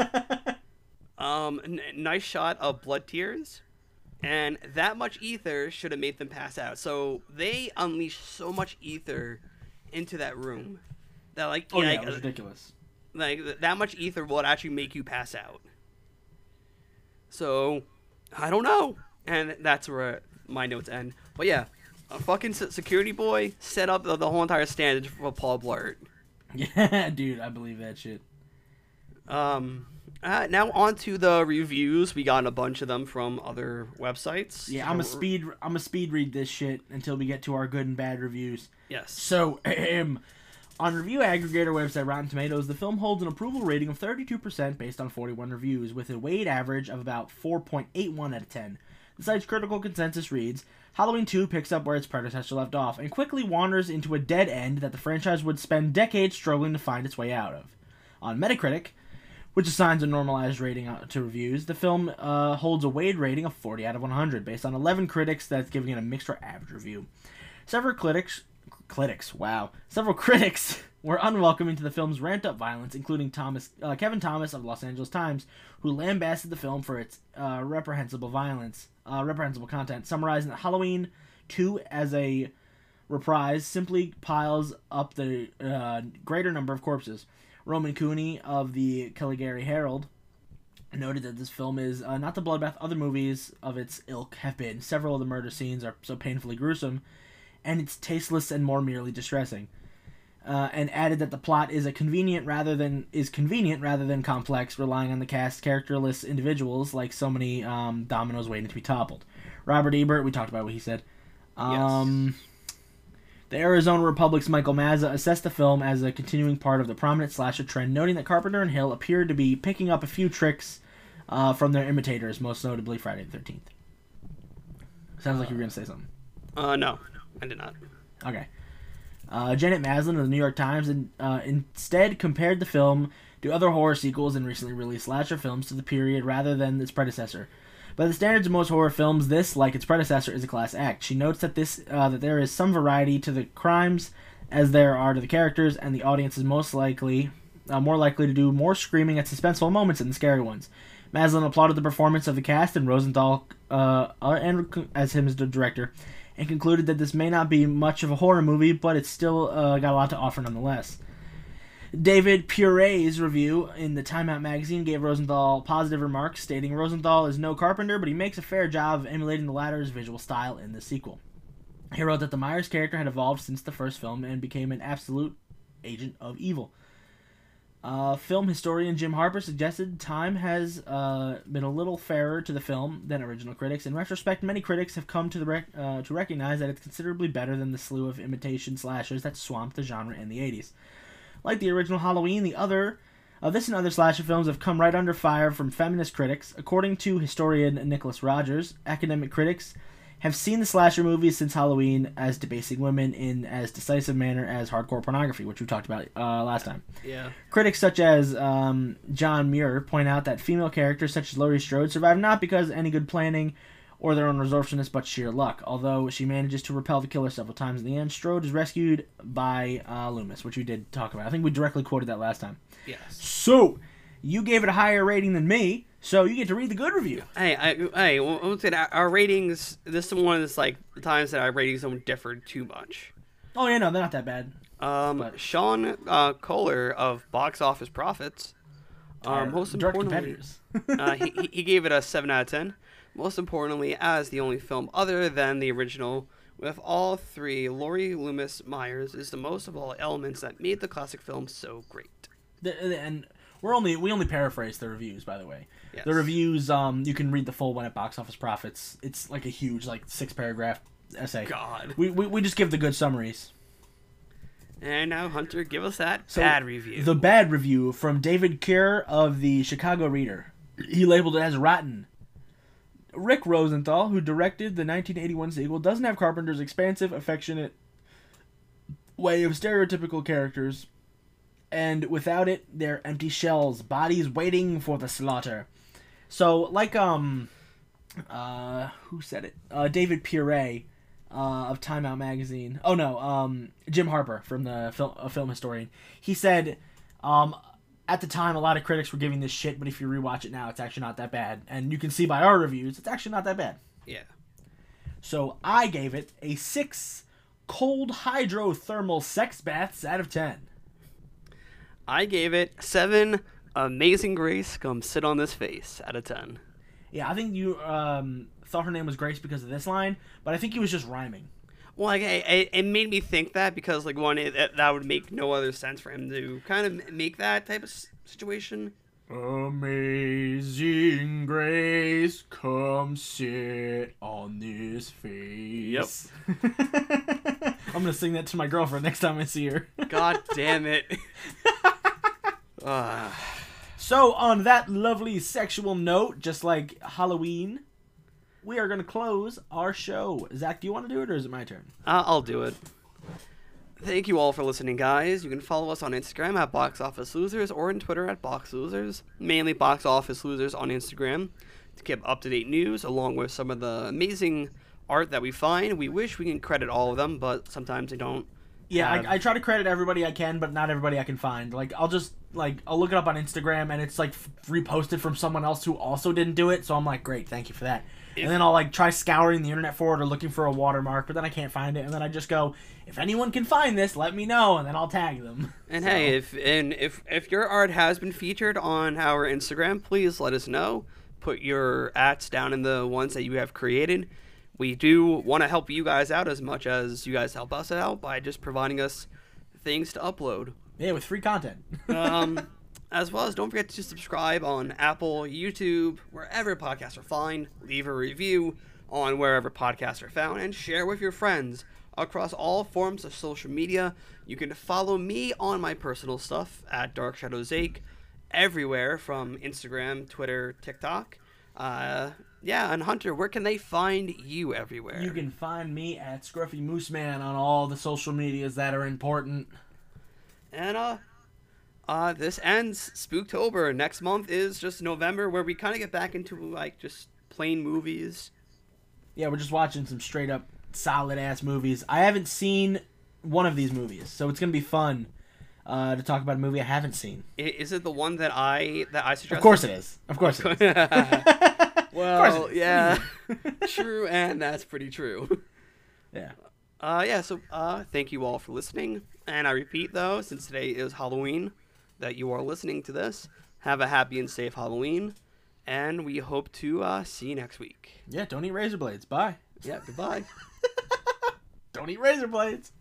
Um, n- nice shot of blood tears, and that much ether should have made them pass out. So they unleashed so much ether into that room that like oh, yeah, it was ridiculous. like that much ether will actually make you pass out. So, I don't know, and that's where my notes end. But yeah, a fucking security boy set up the, the whole entire stand for Paul Blart. Yeah, (laughs) dude, I believe that shit. Um, uh, now on to the reviews. We got a bunch of them from other websites. Yeah, I'm a speed. I'm a speed read this shit until we get to our good and bad reviews. Yes. So, (clears throat) ahem, On review aggregator website Rotten Tomatoes, the film holds an approval rating of 32% based on 41 reviews, with a weighted average of about 4.81 out of 10. The site's critical consensus reads Halloween 2 picks up where its predecessor left off and quickly wanders into a dead end that the franchise would spend decades struggling to find its way out of. On Metacritic, which assigns a normalized rating uh, to reviews, the film uh, holds a weighted rating of 40 out of 100 based on 11 critics that's giving it a mixed or average review. Several critics, critics, wow, several (laughs) critics were unwelcoming to the film's ramped up violence, including Thomas, uh, Kevin Thomas of Los Angeles Times, who lambasted the film for its uh, reprehensible violence, uh, reprehensible content, summarizing that Halloween 2 as a reprise simply piles up the uh, greater number of corpses. Roman Cooney of the Calgary Herald noted that this film is uh, not the bloodbath other movies of its ilk have been. Several of the murder scenes are so painfully gruesome, and it's tasteless and more merely distressing. Uh, and added that the plot is a convenient rather than is convenient rather than complex, relying on the cast characterless individuals like so many um, dominoes waiting to be toppled. Robert Ebert, we talked about what he said. Um, The Arizona Republic's Michael Mazza assessed the film as a continuing part of the prominent slasher trend, noting that Carpenter and Hill appeared to be picking up a few tricks uh, from their imitators, most notably Friday the 13th. Sounds like you were going to say something. Uh, no, I did not. Okay. Uh, Janet Maslin of the New York Times in, uh, instead compared the film to other horror sequels and recently released slasher films to the period rather than its predecessor. By the standards of most horror films, this, like its predecessor, is a class act. She notes that this uh, that there is some variety to the crimes as there are to the characters, and the audience is most likely uh, more likely to do more screaming at suspenseful moments than the scary ones. Maslin applauded the performance of the cast and Rosenthal uh, uh, and as him as the director, and concluded that this may not be much of a horror movie, but it's still uh, got a lot to offer nonetheless. David Pirie's review in the Time Out magazine gave Rosenthal positive remarks, stating Rosenthal is no carpenter, but he makes a fair job of emulating the latter's visual style in the sequel. He wrote that the Myers character had evolved since the first film and became an absolute agent of evil. Uh, film historian Jim Harper suggested time has uh, been a little fairer to the film than original critics. In retrospect, many critics have come to the rec- uh, to recognize that it's considerably better than the slew of imitation slashers that swamped the genre in the 80s. Like the original Halloween, the other uh, this and other slasher films have come right under fire from feminist critics. According to historian Nicholas Rogers, academic critics have seen the slasher movies since Halloween as debasing women in as decisive manner as hardcore pornography, which we talked about uh, last time. Yeah. Critics such as um, John Muir point out that female characters such as Laurie Strode survive not because of any good planning or their own resourcefulness, but sheer luck. Although she manages to repel the killer several times in the end, Strode is rescued by uh, Loomis, which we did talk about. I think we directly quoted that last time. Yes. So, you gave it a higher rating than me, so you get to read the good review. Hey, I, hey, well, I would say that our ratings. This is one of the like the times that our ratings don't differ too much. Oh yeah, no, they're not that bad. Um, But- Sean uh, Kohler of Box Office Profits. Um, most importantly, uh, (laughs) he, he- gave it a 7 out of 10. Most importantly, as the only film other than the original with all three, Laurie Loomis Myers is the most of all elements that made the classic film so great. The- and we're only we only paraphrase the reviews, by the way. Yes. The reviews, um, you can read the full one at Box Office Profits. It's like a huge, like six paragraph essay. God. We, we, we just give the good summaries. And now, Hunter, give us that So, bad review. The bad review from David Kehr of the Chicago Reader. He labeled it as rotten. Rick Rosenthal, who directed the 1981 sequel, doesn't have Carpenter's expansive, affectionate way of stereotypical characters, and without it, they're empty shells, bodies waiting for the slaughter. So, like, um, uh, who said it? Uh, David Pirie, uh, of Time Out magazine. Oh no, um, Jim Harper from the film, a film historian. He said, um, at the time, a lot of critics were giving this shit, but if you rewatch it now, it's actually not that bad. And you can see by our reviews, it's actually not that bad. yeah. So I gave it a six cold hydrothermal sex baths out of ten. I gave it 7 Amazing Grace Come Sit on This Face out of 10. Yeah, I think you um, thought her name was Grace because of this line, but I think he was just rhyming. Well, like, it, it- it made me think that because, like, one, it, that would make no other sense for him to kind of make that type of situation. Amazing grace, come sit on this face. Yep. (laughs) I'm gonna sing that to my girlfriend next time I see her. God damn it. Uh, (laughs) So, on that lovely sexual note, just like Halloween, we are going to close our show. Zach, do you want to do it or is it my turn? Uh, I'll do it. Thank you all for listening, guys. You can follow us on Instagram at Box Office Losers or on Twitter at Box Losers. Mainly Box Office Losers on Instagram to keep up to date news along with some of the amazing art that we find. We wish we can credit all of them, but sometimes they don't. Yeah, have- I, I try to credit everybody I can, but not everybody I can find. Like, I'll just, like, I'll look it up on Instagram and it's, like, reposted from someone else who also didn't do it. So I'm like, great, thank you for that. If- and then I'll, like, try scouring the internet for it or looking for a watermark, but then I can't find it. And then I just go, if anyone can find this, let me know, and then I'll tag them. (laughs) And So- hey, if and if if your art has been featured on our Instagram, please let us know. Put your ats down in the ones that you have created. We do want to help you guys out as much as you guys help us out by just providing us things to upload. Yeah, with free content. Um, (laughs) as well as don't forget to subscribe on Apple, YouTube, wherever podcasts are found. Leave a review on wherever podcasts are found and share with your friends across all forms of social media. You can follow me on my personal stuff at Dark Shadows Ache everywhere from Instagram, Twitter, TikTok. Uh, yeah, and Hunter, where can they find you everywhere? You can find me at Scruffy Moose Man on all the social medias that are important. And uh uh this ends Spooktober. Next month is just November where we kind of get back into like just plain movies. Yeah, we're just watching some straight up solid ass movies. I haven't seen one of these movies, so it's gonna be fun uh, to talk about a movie I haven't seen. Is it the one that I that I suggested? Of course it is. Of course it is. (laughs) (laughs) well, course it is. yeah. (laughs) true and that's pretty true. Yeah. Uh yeah, so uh thank you all for listening. And I repeat though, since today is Halloween that you are listening to this, have a happy and safe Halloween and we hope to uh see you next week. Yeah, don't eat razor blades. Bye. Yeah, goodbye. (laughs) (laughs) Don't eat razor blades.